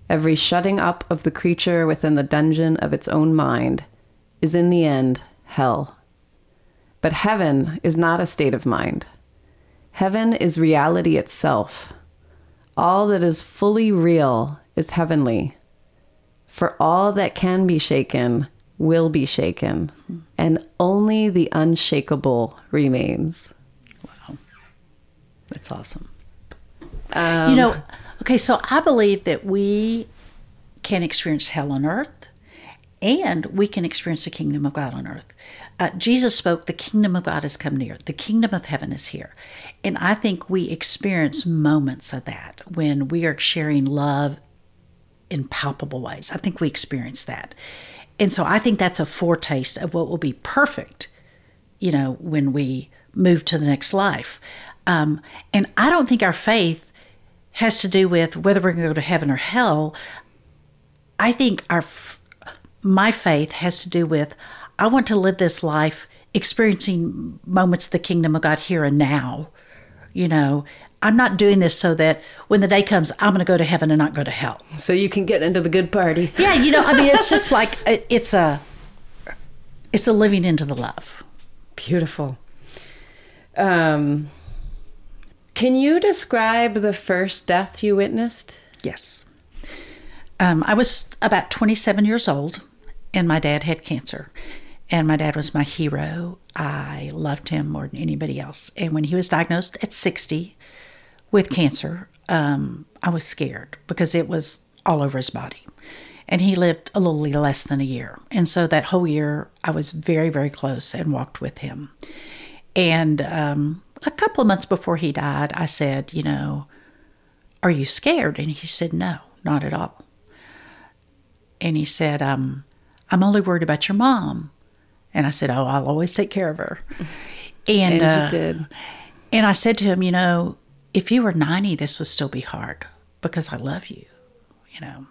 every shutting up of the creature within the dungeon of its own mind, is in the end hell. But heaven is not a state of mind. Heaven is reality itself. All that is fully real is heavenly. For all that can be shaken will be shaken, and only the unshakable remains. That's awesome. Um, you know, okay, so I believe that we can experience hell on earth and we can experience the kingdom of God on earth. Uh, Jesus spoke, the kingdom of God has come near, the kingdom of heaven is here. And I think we experience moments of that when we are sharing love in palpable ways. I think we experience that. And so I think that's a foretaste of what will be perfect, you know, when we move to the next life. Um, and I don't think our faith has to do with whether we're going to go to heaven or hell. I think our my faith has to do with I want to live this life experiencing moments of the kingdom of God here and now. You know, I'm not doing this so that when the day comes, I'm going to go to heaven and not go to hell. so you can get into the good party. Yeah, you know, I mean, it's just (laughs) like it's a it's a living into the love. Beautiful. Um, can you describe the first death you witnessed? Yes. Um, I was about 27 years old, and my dad had cancer. And my dad was my hero. I loved him more than anybody else. And when he was diagnosed at 60 with cancer, um, I was scared because it was all over his body. And he lived a little less than a year. And so that whole year, I was very, very close and walked with him. And um, a couple of months before he died, I said, You know, are you scared? And he said, No, not at all. And he said, um, I'm only worried about your mom. And I said, Oh, I'll always take care of her. (laughs) And, And uh, did. and I said to him, You know, if you were 90, this would still be hard because I love you, you know.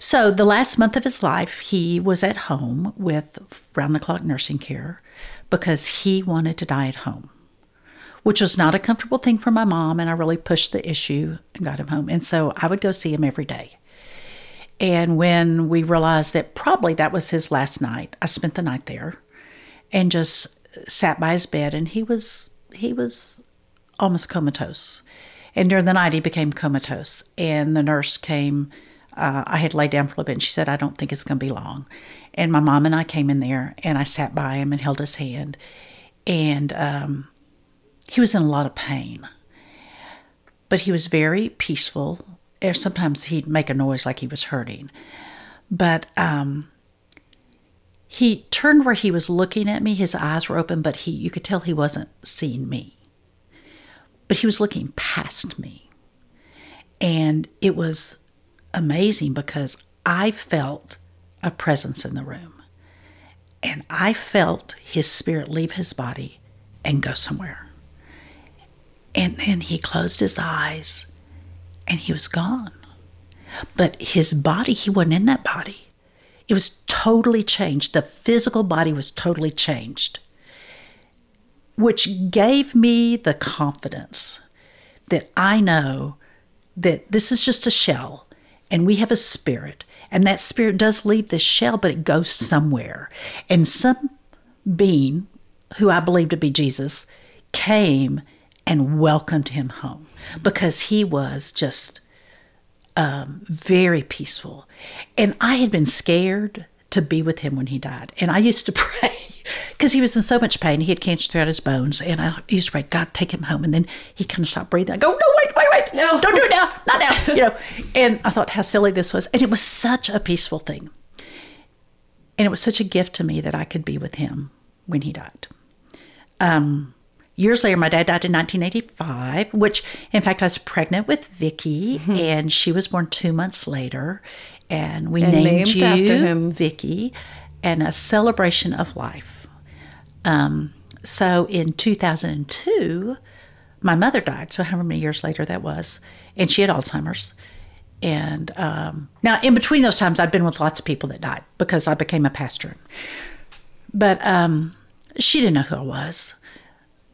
So the last month of his life, he was at home with round the clock nursing care because he wanted to die at home, which was not a comfortable thing for my mom. And I really pushed the issue and got him home. And so I would go see him every day. And when we realized that probably that was his last night, I spent the night there and just sat by his bed and he was he was almost comatose. And during the night he became comatose and the nurse came uh, I had laid down for a little bit and she said, I don't think it's going to be long. And my mom and I came in there and I sat by him and held his hand. And um, he was in a lot of pain, but he was very peaceful. Sometimes he'd make a noise like he was hurting. But um, he turned where he was looking at me. His eyes were open, but he you could tell he wasn't seeing me. But he was looking past me. And it was amazing because I felt a presence in the room. And I felt his spirit leave his body and go somewhere. And then he closed his eyes and he was gone. But his body, he wasn't in that body. It was totally changed. The physical body was totally changed, which gave me the confidence that I know that this is just a shell and we have a spirit. And that spirit does leave this shell, but it goes somewhere. And some being, who I believe to be Jesus, came and welcomed him home because he was just um, very peaceful. And I had been scared to be with him when he died. And I used to (laughs) pray because he was in so much pain. He had cancer throughout his bones. And I used to pray, God, take him home. And then he kind of stopped breathing. I go, no, wait, wait, wait. No, don't do it now. Not now. (laughs) You know, and I thought how silly this was. And it was such a peaceful thing. And it was such a gift to me that I could be with him when he died. Um, years later, my dad died in 1985, which, in fact, I was pregnant with Vicky, mm-hmm. and she was born two months later. And we and named, named, you after him. Vicky, and a celebration of life. Um, so in 2002, my mother died. So however many years later that was, and she had Alzheimer's. And um, now, in between those times, I've been with lots of people that died because I became a pastor. But um, she didn't know who I was.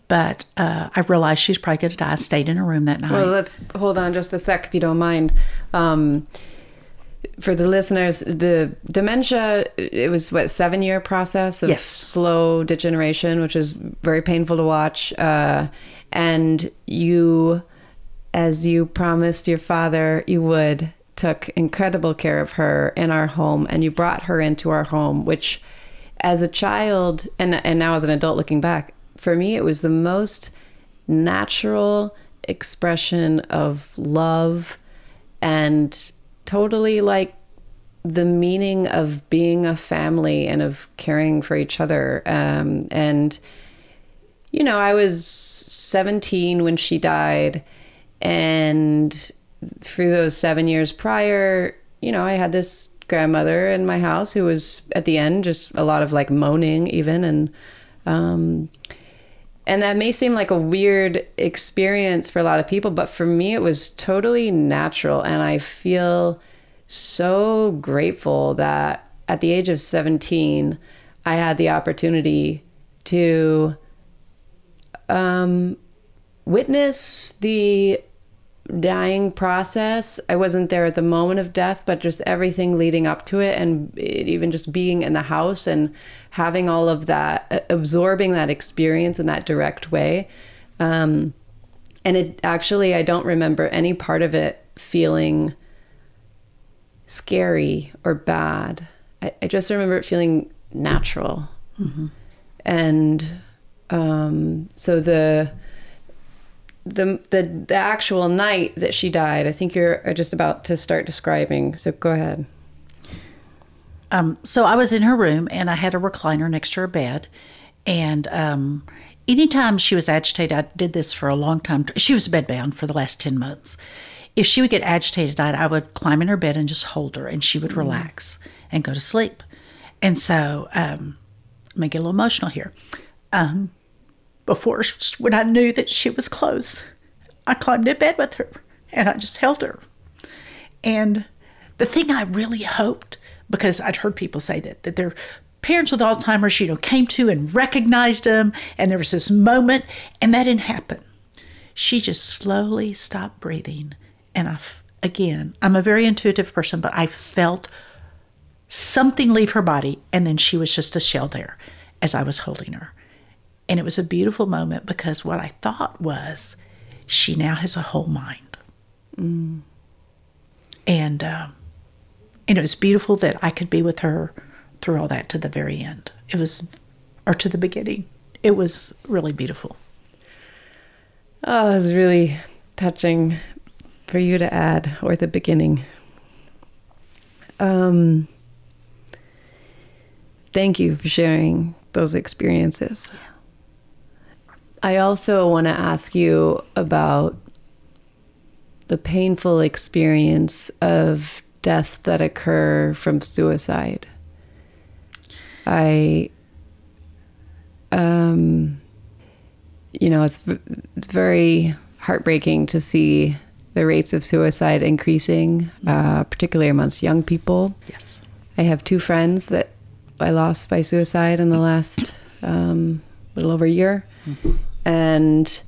But uh, I realized she's probably going to die. I stayed in her room that night. Well, let's hold on just a sec, if you don't mind. Um, for the listeners, the dementia, it was what, seven year process of yes. slow degeneration, which is very painful to watch. Uh, and you, as you promised your father you would, took incredible care of her in our home and you brought her into our home, which as a child and, and now as an adult looking back, for me, it was the most natural expression of love and totally like the meaning of being a family and of caring for each other. Um, and, you know, I was 17 when she died. And through those seven years prior, you know, I had this grandmother in my house who was at the end just a lot of like moaning, even. And, um, and that may seem like a weird experience for a lot of people, but for me, it was totally natural. And I feel so grateful that at the age of 17, I had the opportunity to um, witness the dying process. I wasn't there at the moment of death, but just everything leading up to it, and it, even just being in the house and having all of that, absorbing that experience in that direct way. Um, and it actually, I don't remember any part of it feeling scary or bad. I, I just remember it feeling natural. Mm-hmm. And um, so the, the the the actual night that she died, I think you're just about to start describing. So go ahead. Um, so I was in her room and I had a recliner next to her bed, and um, anytime she was agitated, I did this for a long time. She was bedbound for the last ten months, if she would get agitated, I'd, I would climb in her bed and just hold her, and she would mm. relax and go to sleep. And so, um, I'm gonna get a little emotional here. Um, before, when I knew that she was close, I climbed in bed with her and I just held her. And the thing I really hoped, because I'd heard people say that that their parents with Alzheimer's, you know, came to and recognized them, and there was this moment, and that didn't happen. She just slowly stopped breathing and I, again, I'm a very intuitive person, but I felt something leave her body, and then she was just a shell there as I was holding her. And it was a beautiful moment because what I thought was, she now has a whole mind. Mm. And, uh, and it was beautiful that I could be with her through all that to the very end. It was, or to the beginning. It was really beautiful. Oh, it was really touching for you to add or the beginning. Um, thank you for sharing those experiences. I also want to ask you about the painful experience of deaths that occur from suicide. I, um, you know, it's very heartbreaking to see the rates of suicide increasing, uh, particularly amongst young people. Yes. I have two friends that I lost by suicide in the last um, little over a year, and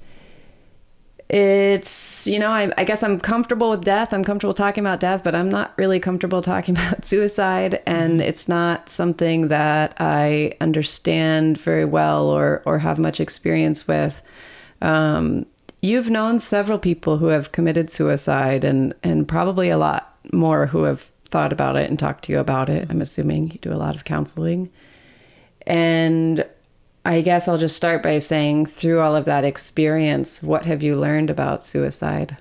it's you know I, I guess i'm comfortable with death. I'm comfortable talking about death but i'm not really comfortable (laughs) talking about suicide. And it's not something that i understand very well or or have much experience with. Um, you've known several people who have committed suicide and and probably a lot more who have thought about it and talked to you about it. I'm assuming you do a lot of counseling. And I guess I'll just start by saying, through all of that experience, what have you learned about suicide?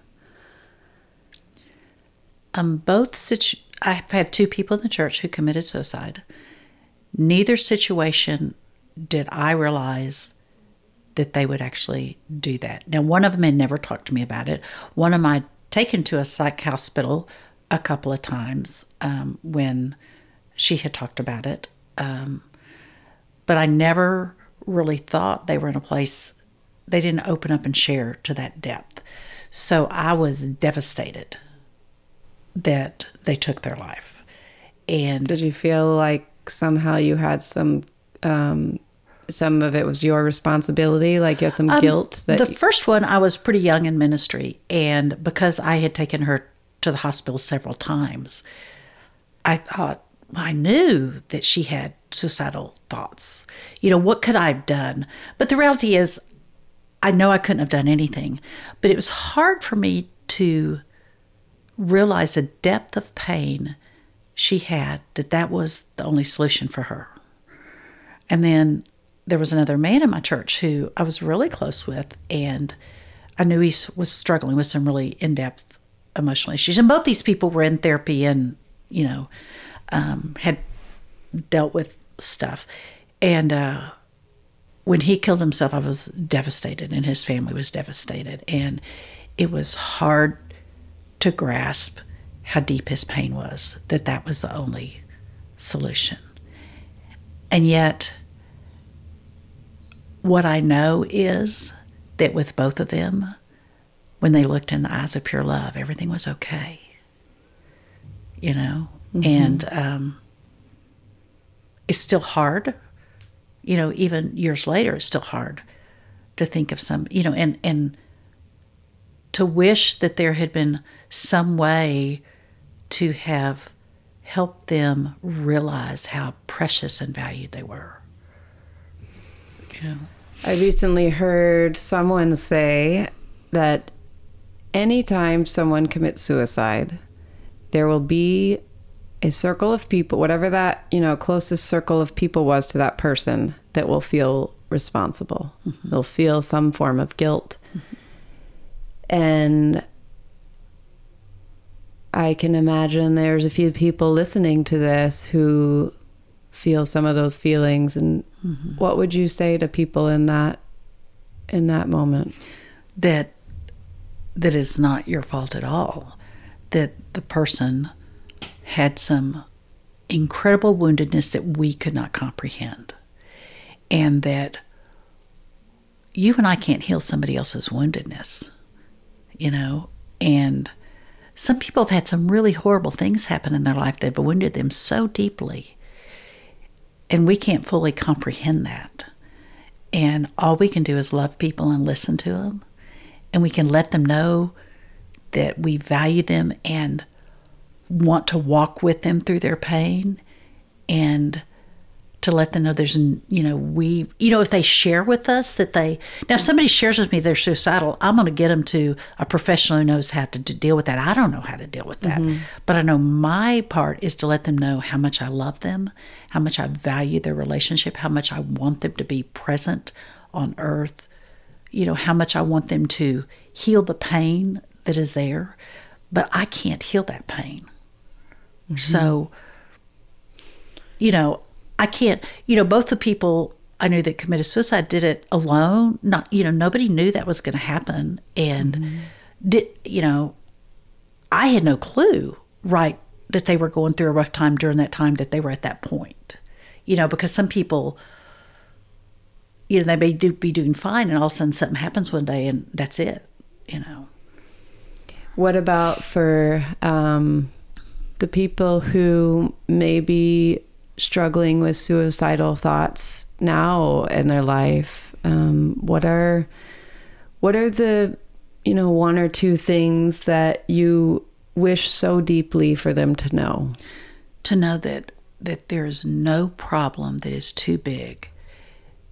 Um, both situ- I've had two people in the church who committed suicide. Neither situation did I realize that they would actually do that. Now, one of them had never talked to me about it. One of I'd taken to a psych hospital a couple of times um, when she had talked about it. Um, but I never really thought they were in a place they didn't open up and share to that depth. So I was devastated that they took their life. And Did you feel like somehow you had some, um, some of it was your responsibility, like you had some guilt that the first one, I was pretty young in ministry, and because I had taken her to the hospital several times, I thought well, I knew that she had suicidal thoughts. You know, what could I have done? But the reality is, I know I couldn't have done anything, but it was hard for me to realize the depth of pain she had that that was the only solution for her. And then there was another man in my church who I was really close with, and I knew he was struggling with some really in depth emotional issues. And both these people were in therapy and, you know, um, had dealt with stuff. And uh, when he killed himself, I was devastated, and his family was devastated. And it was hard to grasp how deep his pain was, that that was the only solution. And yet, what I know is that with both of them, when they looked in the eyes of pure love, everything was okay. You know? Mm-hmm. And um, it's still hard. You know, even years later, it's still hard to think of some, you know, and, and to wish that there had been some way to have helped them realize how precious and valued they were. You know? I recently heard someone say that anytime someone commits suicide, there will be a circle of people, whatever that, you know, closest circle of people was to that person that will feel responsible. Mm-hmm. They'll feel some form of guilt. Mm-hmm. And I can imagine there's a few people listening to this who feel some of those feelings and mm-hmm. what would you say to people in that in that moment that that is not your fault at all that the person had some incredible woundedness that we could not comprehend and that you and I can't heal somebody else's woundedness you know and some people have had some really horrible things happen in their life that have wounded them so deeply and we can't fully comprehend that. And all we can do is love people and listen to them. And we can let them know that we value them and want to walk with them through their pain and to let them know there's you know we you know if they share with us that they now if somebody shares with me they're suicidal i'm going to get them to a professional who knows how to, to, deal with that. I don't know how to deal with that. Mm-hmm. but i know my part is to let them know how much i love them how much i value their relationship how much i want them to be present on earth you know how much i want them to heal the pain that is there. But i can't heal that pain mm-hmm. so you know I can't, you know, both the people I knew that committed suicide did it alone. Not, you know, nobody knew that was going to happen. And mm-hmm. did, you know, I had no clue, right, that they were going through a rough time during that time that they were at that point. You know, because some people, you know, they may do, be doing fine and all of a sudden something happens one day and that's it. you know. What about for um, the people who may be struggling with suicidal thoughts now in their life? Um, what are what are the you know one or two things that you wish so deeply for them to know? To know that that there is no problem that is too big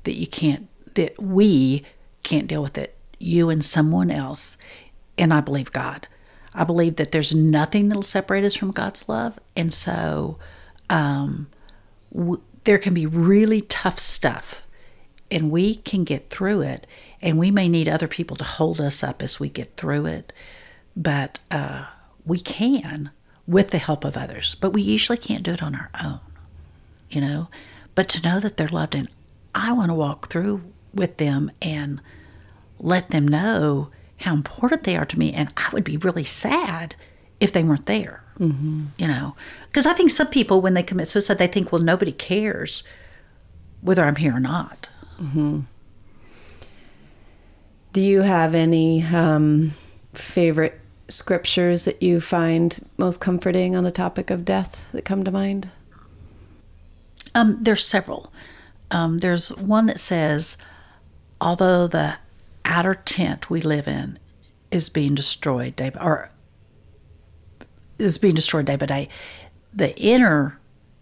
that you can't that we can't deal with it you and someone else and i believe god i believe that there's nothing that'll separate us from god's love. And so um, w- there can be really tough stuff and we can get through it. And we may need other people to hold us up as we get through it. But uh, we can with the help of others but we usually can't do it on our own you know? But to know that they're loved and i want to walk through with them and let them know how important they are to me and i would be really sad if they weren't there mm-hmm. you know because i think some people when they commit suicide they think well nobody cares whether i'm here or not Do you have any um, favorite scriptures that you find most comforting on the topic of death that come to mind? Um, there's several. Um, there's one that says, although the outer tent we live in is being destroyed day by, or is being destroyed day by day, the inner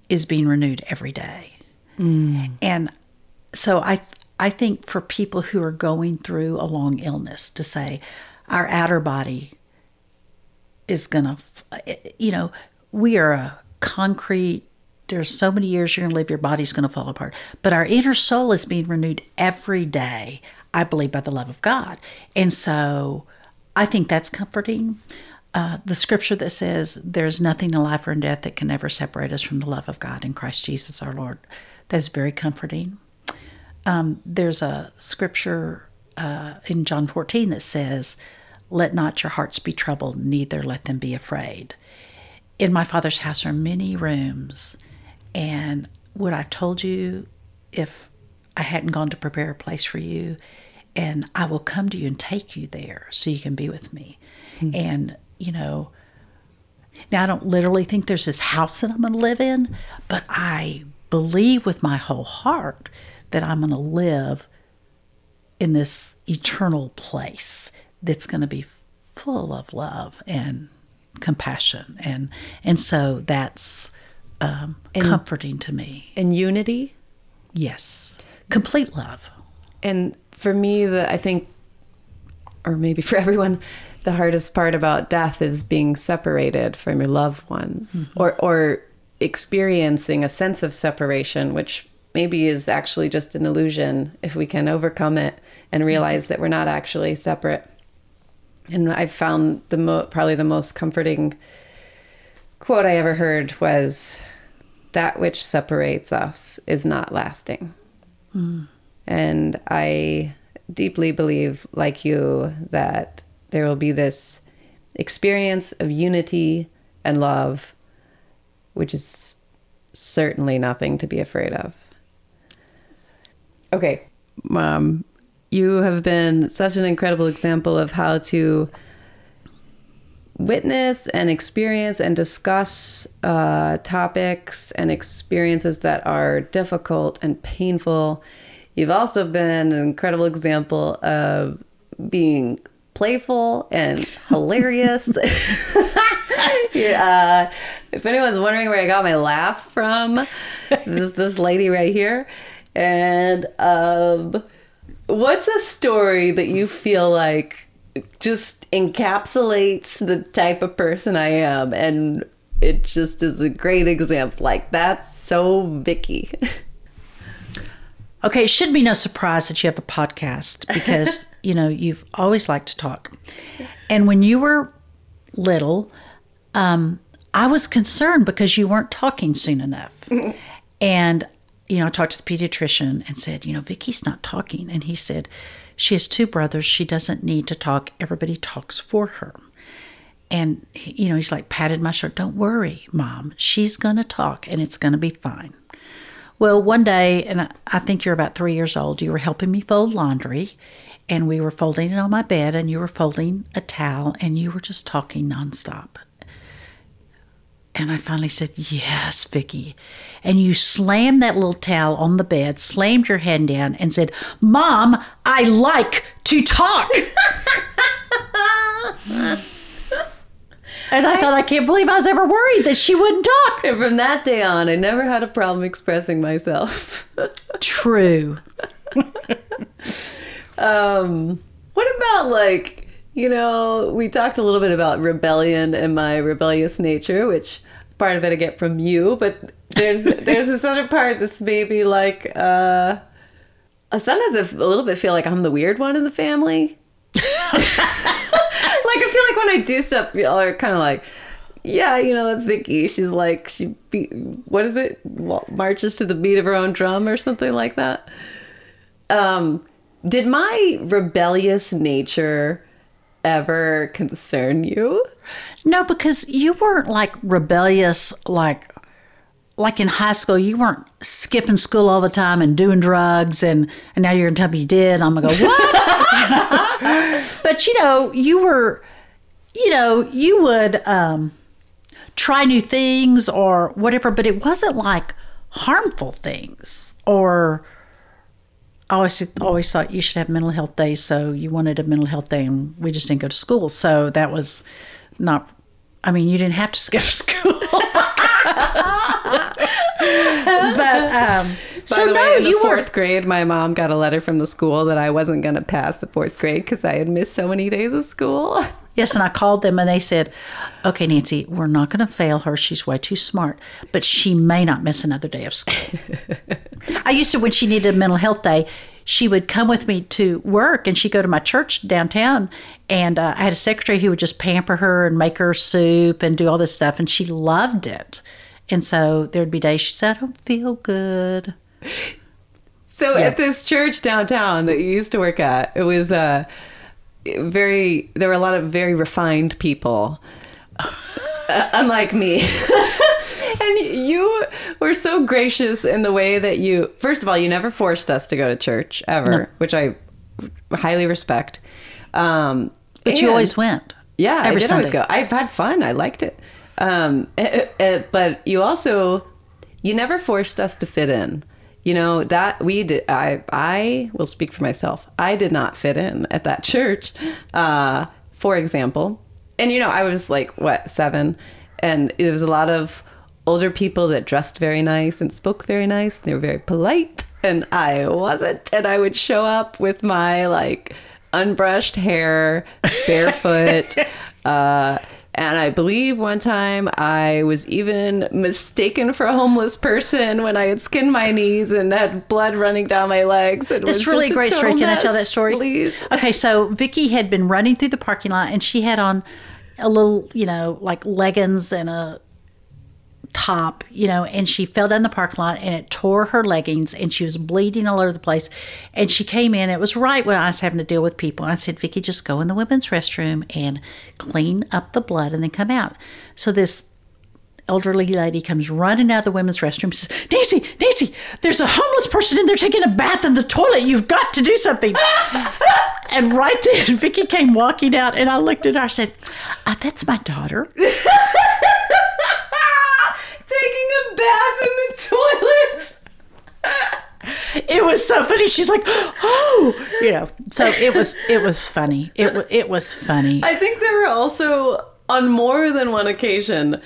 is being renewed every day. Mm. And so I I think for people who are going through a long illness to say our outer body is going to you know we are a concrete there's so many years you're going to live your body's going to fall apart. But our inner soul is being renewed every day i believe by the love of god. And so i think that's comforting. Uh, the scripture that says there's nothing in life or in death that can ever separate us from the love of god in christ jesus our lord. That's very comforting. Um, there's a scripture uh, in John 14 that says, Let not your hearts be troubled, neither let them be afraid. In my Father's house are many rooms, and would I've told you if I hadn't gone to prepare a place for you, and I will come to you and take you there so you can be with me. And, you know, now I don't literally think there's this house that I'm going to live in, but I believe with my whole heart that I'm going to live in this eternal place that's going to be full of love and compassion and and so that's um, comforting to me And unity? yes complete love And for me, the I think, or maybe for (laughs) everyone, the hardest part about death is being separated from your loved ones, mm-hmm. or or experiencing a sense of separation, which maybe is actually just an illusion. If we can overcome it and mm-hmm. realize that we're not actually separate, and I found the mo- probably the most comforting quote I ever heard was, "That which separates us is not lasting." And I deeply believe, like you, that there will be this experience of unity and love, which is certainly nothing to be afraid of. Okay, Mom, you have been such an incredible example of how to witness and experience and discuss uh, topics and experiences that are difficult and painful. You've also been an incredible example of being playful and hilarious. (laughs) (laughs) Uh, if anyone's wondering where I got my laugh from, this this lady right here. And um, what's a story that you feel like just encapsulates the type of person I am, and it just is a great example. Like that's so Vicky. (laughs) Okay, it should be no surprise that you have a podcast because, (laughs) you know, you've always liked to talk. And when you were little, um, I was concerned because you weren't talking soon enough. (laughs) and, you know, I talked to the pediatrician and said, you know, Vicky's not talking. And he said, she has two brothers. She doesn't need to talk. Everybody talks for her. And, you know, he's like patted my shoulder. Don't worry, mom. She's going to talk and it's going to be fine. Well, one day, and I think you're about three years old, you were helping me fold laundry, and we were folding it on my bed, and you were folding a towel, and you were just talking nonstop. And I finally said, Yes, Vicky. And you slammed that little towel on the bed, slammed your head down, and said, Mom, I like to talk. and I thought, I can't believe I was ever worried that she wouldn't talk. And from that day on, I never had a problem expressing myself. True. (laughs) um, what about like, you know, we talked a little bit about rebellion and my rebellious nature, which part of it I get from you, but there's (laughs) there's this other part that's maybe like uh sometimes I a little bit feel like I'm the weird one in the family. (laughs) like I feel like when I do stuff, y'all are kind of like, yeah, you know, that's Vicky. She's like, she be, what is it? Marches to the beat of her own drum or something like that. Um, did my rebellious nature ever concern you? No, because you weren't like rebellious, like like in high school, you weren't skipping school all the time and doing drugs, and, and now you're gonna tell me you did. I'm gonna go what? (laughs) but you know, you were, you know, you would um, try new things or whatever, but it wasn't like harmful things or. I always always thought you should have mental health days, so you wanted a mental health day, and we just didn't go to school. So that was not. I mean, you didn't have to (laughs) skip school. (laughs) but um, By so the way, no, in the you fourth were... grade, my mom got a letter from the school that I wasn't going to pass the fourth grade because I had missed so many days of school. (laughs) Yes, and I called them and they said, "Okay, Nancy, we're not going to fail her. She's way too smart, but she may not miss another day of school." (laughs) I used to when she needed a mental health day, she would come with me to work and she'd go to my church downtown and uh, i had a secretary who would just pamper her and make her soup and do all this stuff and she loved it and so there'd be days she said, I don't feel good. So yeah. at this church downtown that you used to work at, it was uh, very, there were a lot of very refined people, uh, unlike me. (laughs) and you were so gracious in the way that you, first of all, you never forced us to go to church ever, no. which I highly respect. Um, but you always went. Yeah, I did Sunday. always go. I've had fun. I liked it. Um, it, eh, eh, but you also, you never forced us to fit in. You know that we did. I I will speak for myself. I did not fit in at that church, uh, for example. And you know, I was like what seven, and there was a lot of older people that dressed very nice and spoke very nice. and They were very polite, and I wasn't. And I would show up with my like unbrushed hair, barefoot. (laughs) uh, and I believe one time I was even mistaken for a homeless person when I had skinned my knees and had blood running down my legs. It That's really a great story. Can I tell that story? Please. Okay, so Vicky had been running through the parking lot and she had on a little, you know, like leggings and a top, you know, and she fell down the parking lot and it tore her leggings and she was bleeding all over the place. And she came in, it was right when I was having to deal with people. I said, Vicky, just go in the women's restroom and clean up the blood and then come out. So this elderly lady comes running out of the women's restroom and says, Nancy, Nancy, there's a homeless person in there taking a bath in the toilet. You've got to do something. (laughs) and right then, Vicky came walking out and I looked at her. I said, uh, That's my daughter. (laughs) taking a bath in the toilet. It was so funny. She's like, "Oh, you know." So it was it was funny. It it was funny. I think there were also on more than one occasion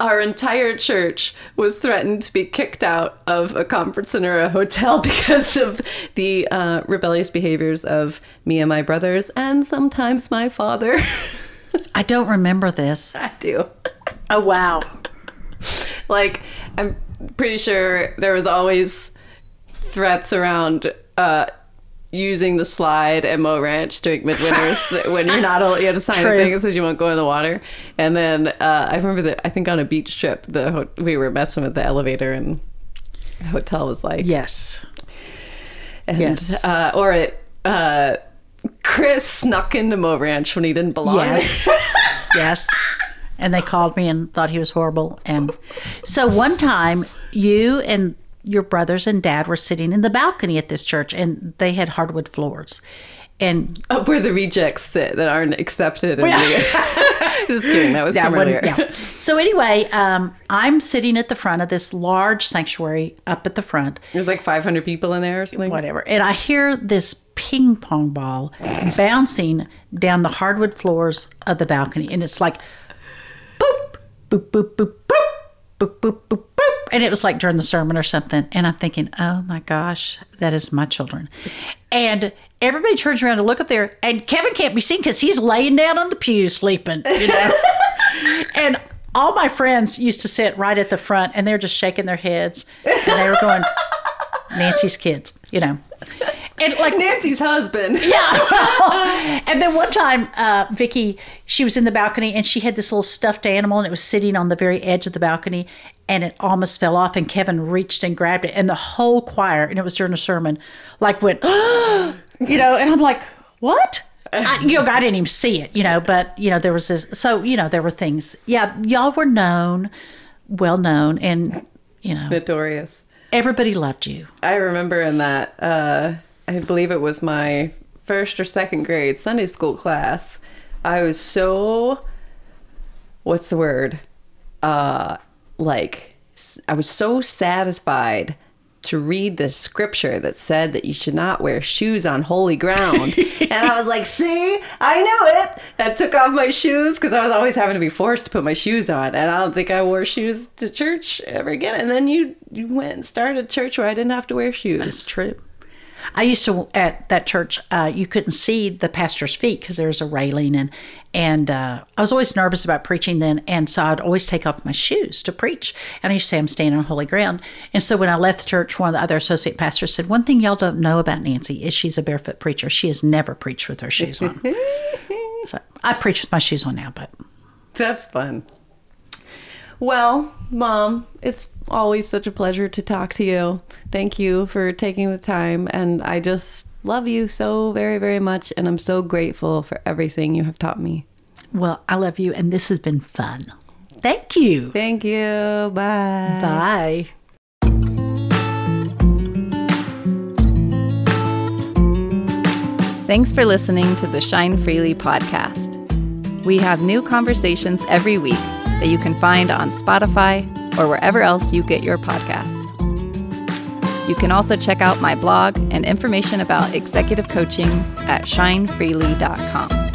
our entire church was threatened to be kicked out of a conference center or a hotel (laughs) because of the uh, rebellious behaviors of me and my brothers and sometimes my father. (laughs) I don't remember this. I do. Oh, wow like I'm pretty sure there was always threats around uh, using the slide at Mo Ranch during midwinters (laughs) when you're not allowed. you have to sign True. a thing that says you won't go in the water. And then uh, I remember that I think on a beach trip, the we were messing with the elevator and the hotel was like yes, and, yes, uh, or it. Uh, Chris snuck into Mo Ranch when he didn't belong. Yes. (laughs) yes and they called me and thought he was horrible. And so one time, you and your brothers and dad were sitting in the balcony at this church, and they had hardwood floors. and Up where the rejects sit that aren't accepted. in the- (laughs) Just kidding. That was Yeah, from earlier. yeah. (laughs) So anyway, um, I'm sitting at the front of this large sanctuary up at the front, There's like 500 people in there or something. whatever, and I hear this ping pong ball bouncing down the hardwood floors of the balcony, and it's like boop, boop, boop, boop, boop, boop, boop, boop, boop, and it was like during the sermon or something. And I'm thinking, oh my gosh, that is my children, and. Everybody turns around to look up there, and Kevin can't be seen because he's laying down on the pew sleeping. You know, (laughs) and all my friends used to sit right at the front and they're just shaking their heads and they were going, Nancy's kids, you know. And like Nancy's husband. yeah. and then one time, uh, Vicky, she was in the balcony and she had this little stuffed animal and it was sitting on the very edge of the balcony and it almost fell off and Kevin reached and grabbed it and the whole choir, and it was during a sermon, like went, (gasps) you know, and I'm like, what? I, you know, I didn't even see it, you know, but you know, there was this. So you know, there were things. Yeah, y'all were known, well known, and you know, Notorious. everybody loved you. I remember in that, uh, I believe it was my first or second grade Sunday school class. I was so, what's the word? Uh, like, I was so satisfied to read the scripture that said that you should not wear shoes on holy ground. (laughs) and I was like, see, I knew it. I took off my shoes because I was always having to be forced to put my shoes on. And I don't think I wore shoes to church ever again. And then you, you went and started a church where I didn't have to wear shoes. It's true. I used to at that church. Uh, you couldn't see the pastor's feet because there was a railing, and and uh, I was always nervous about preaching then, and so I'd always take off my shoes to preach. And I used to say I'm standing on holy ground. And so when I left the church, one of the other associate pastors said, "One thing y'all don't know about Nancy is she's a barefoot preacher. She has never preached with her shoes on." (laughs) so I preach with my shoes on now, but That's fun. Well, Mom, it's always such a pleasure to talk to you. Thank you for taking the time. And I just love you so very, very much. And I'm so grateful for everything you have taught me. well, I love you, and this has been fun. Thank you. Thank you. Bye. Bye. Thanks for listening to the Shine Freely podcast. We have new conversations every week that you can find on Spotify or wherever else you get your podcasts. You can also check out my blog and information about executive coaching at shinefreely.com.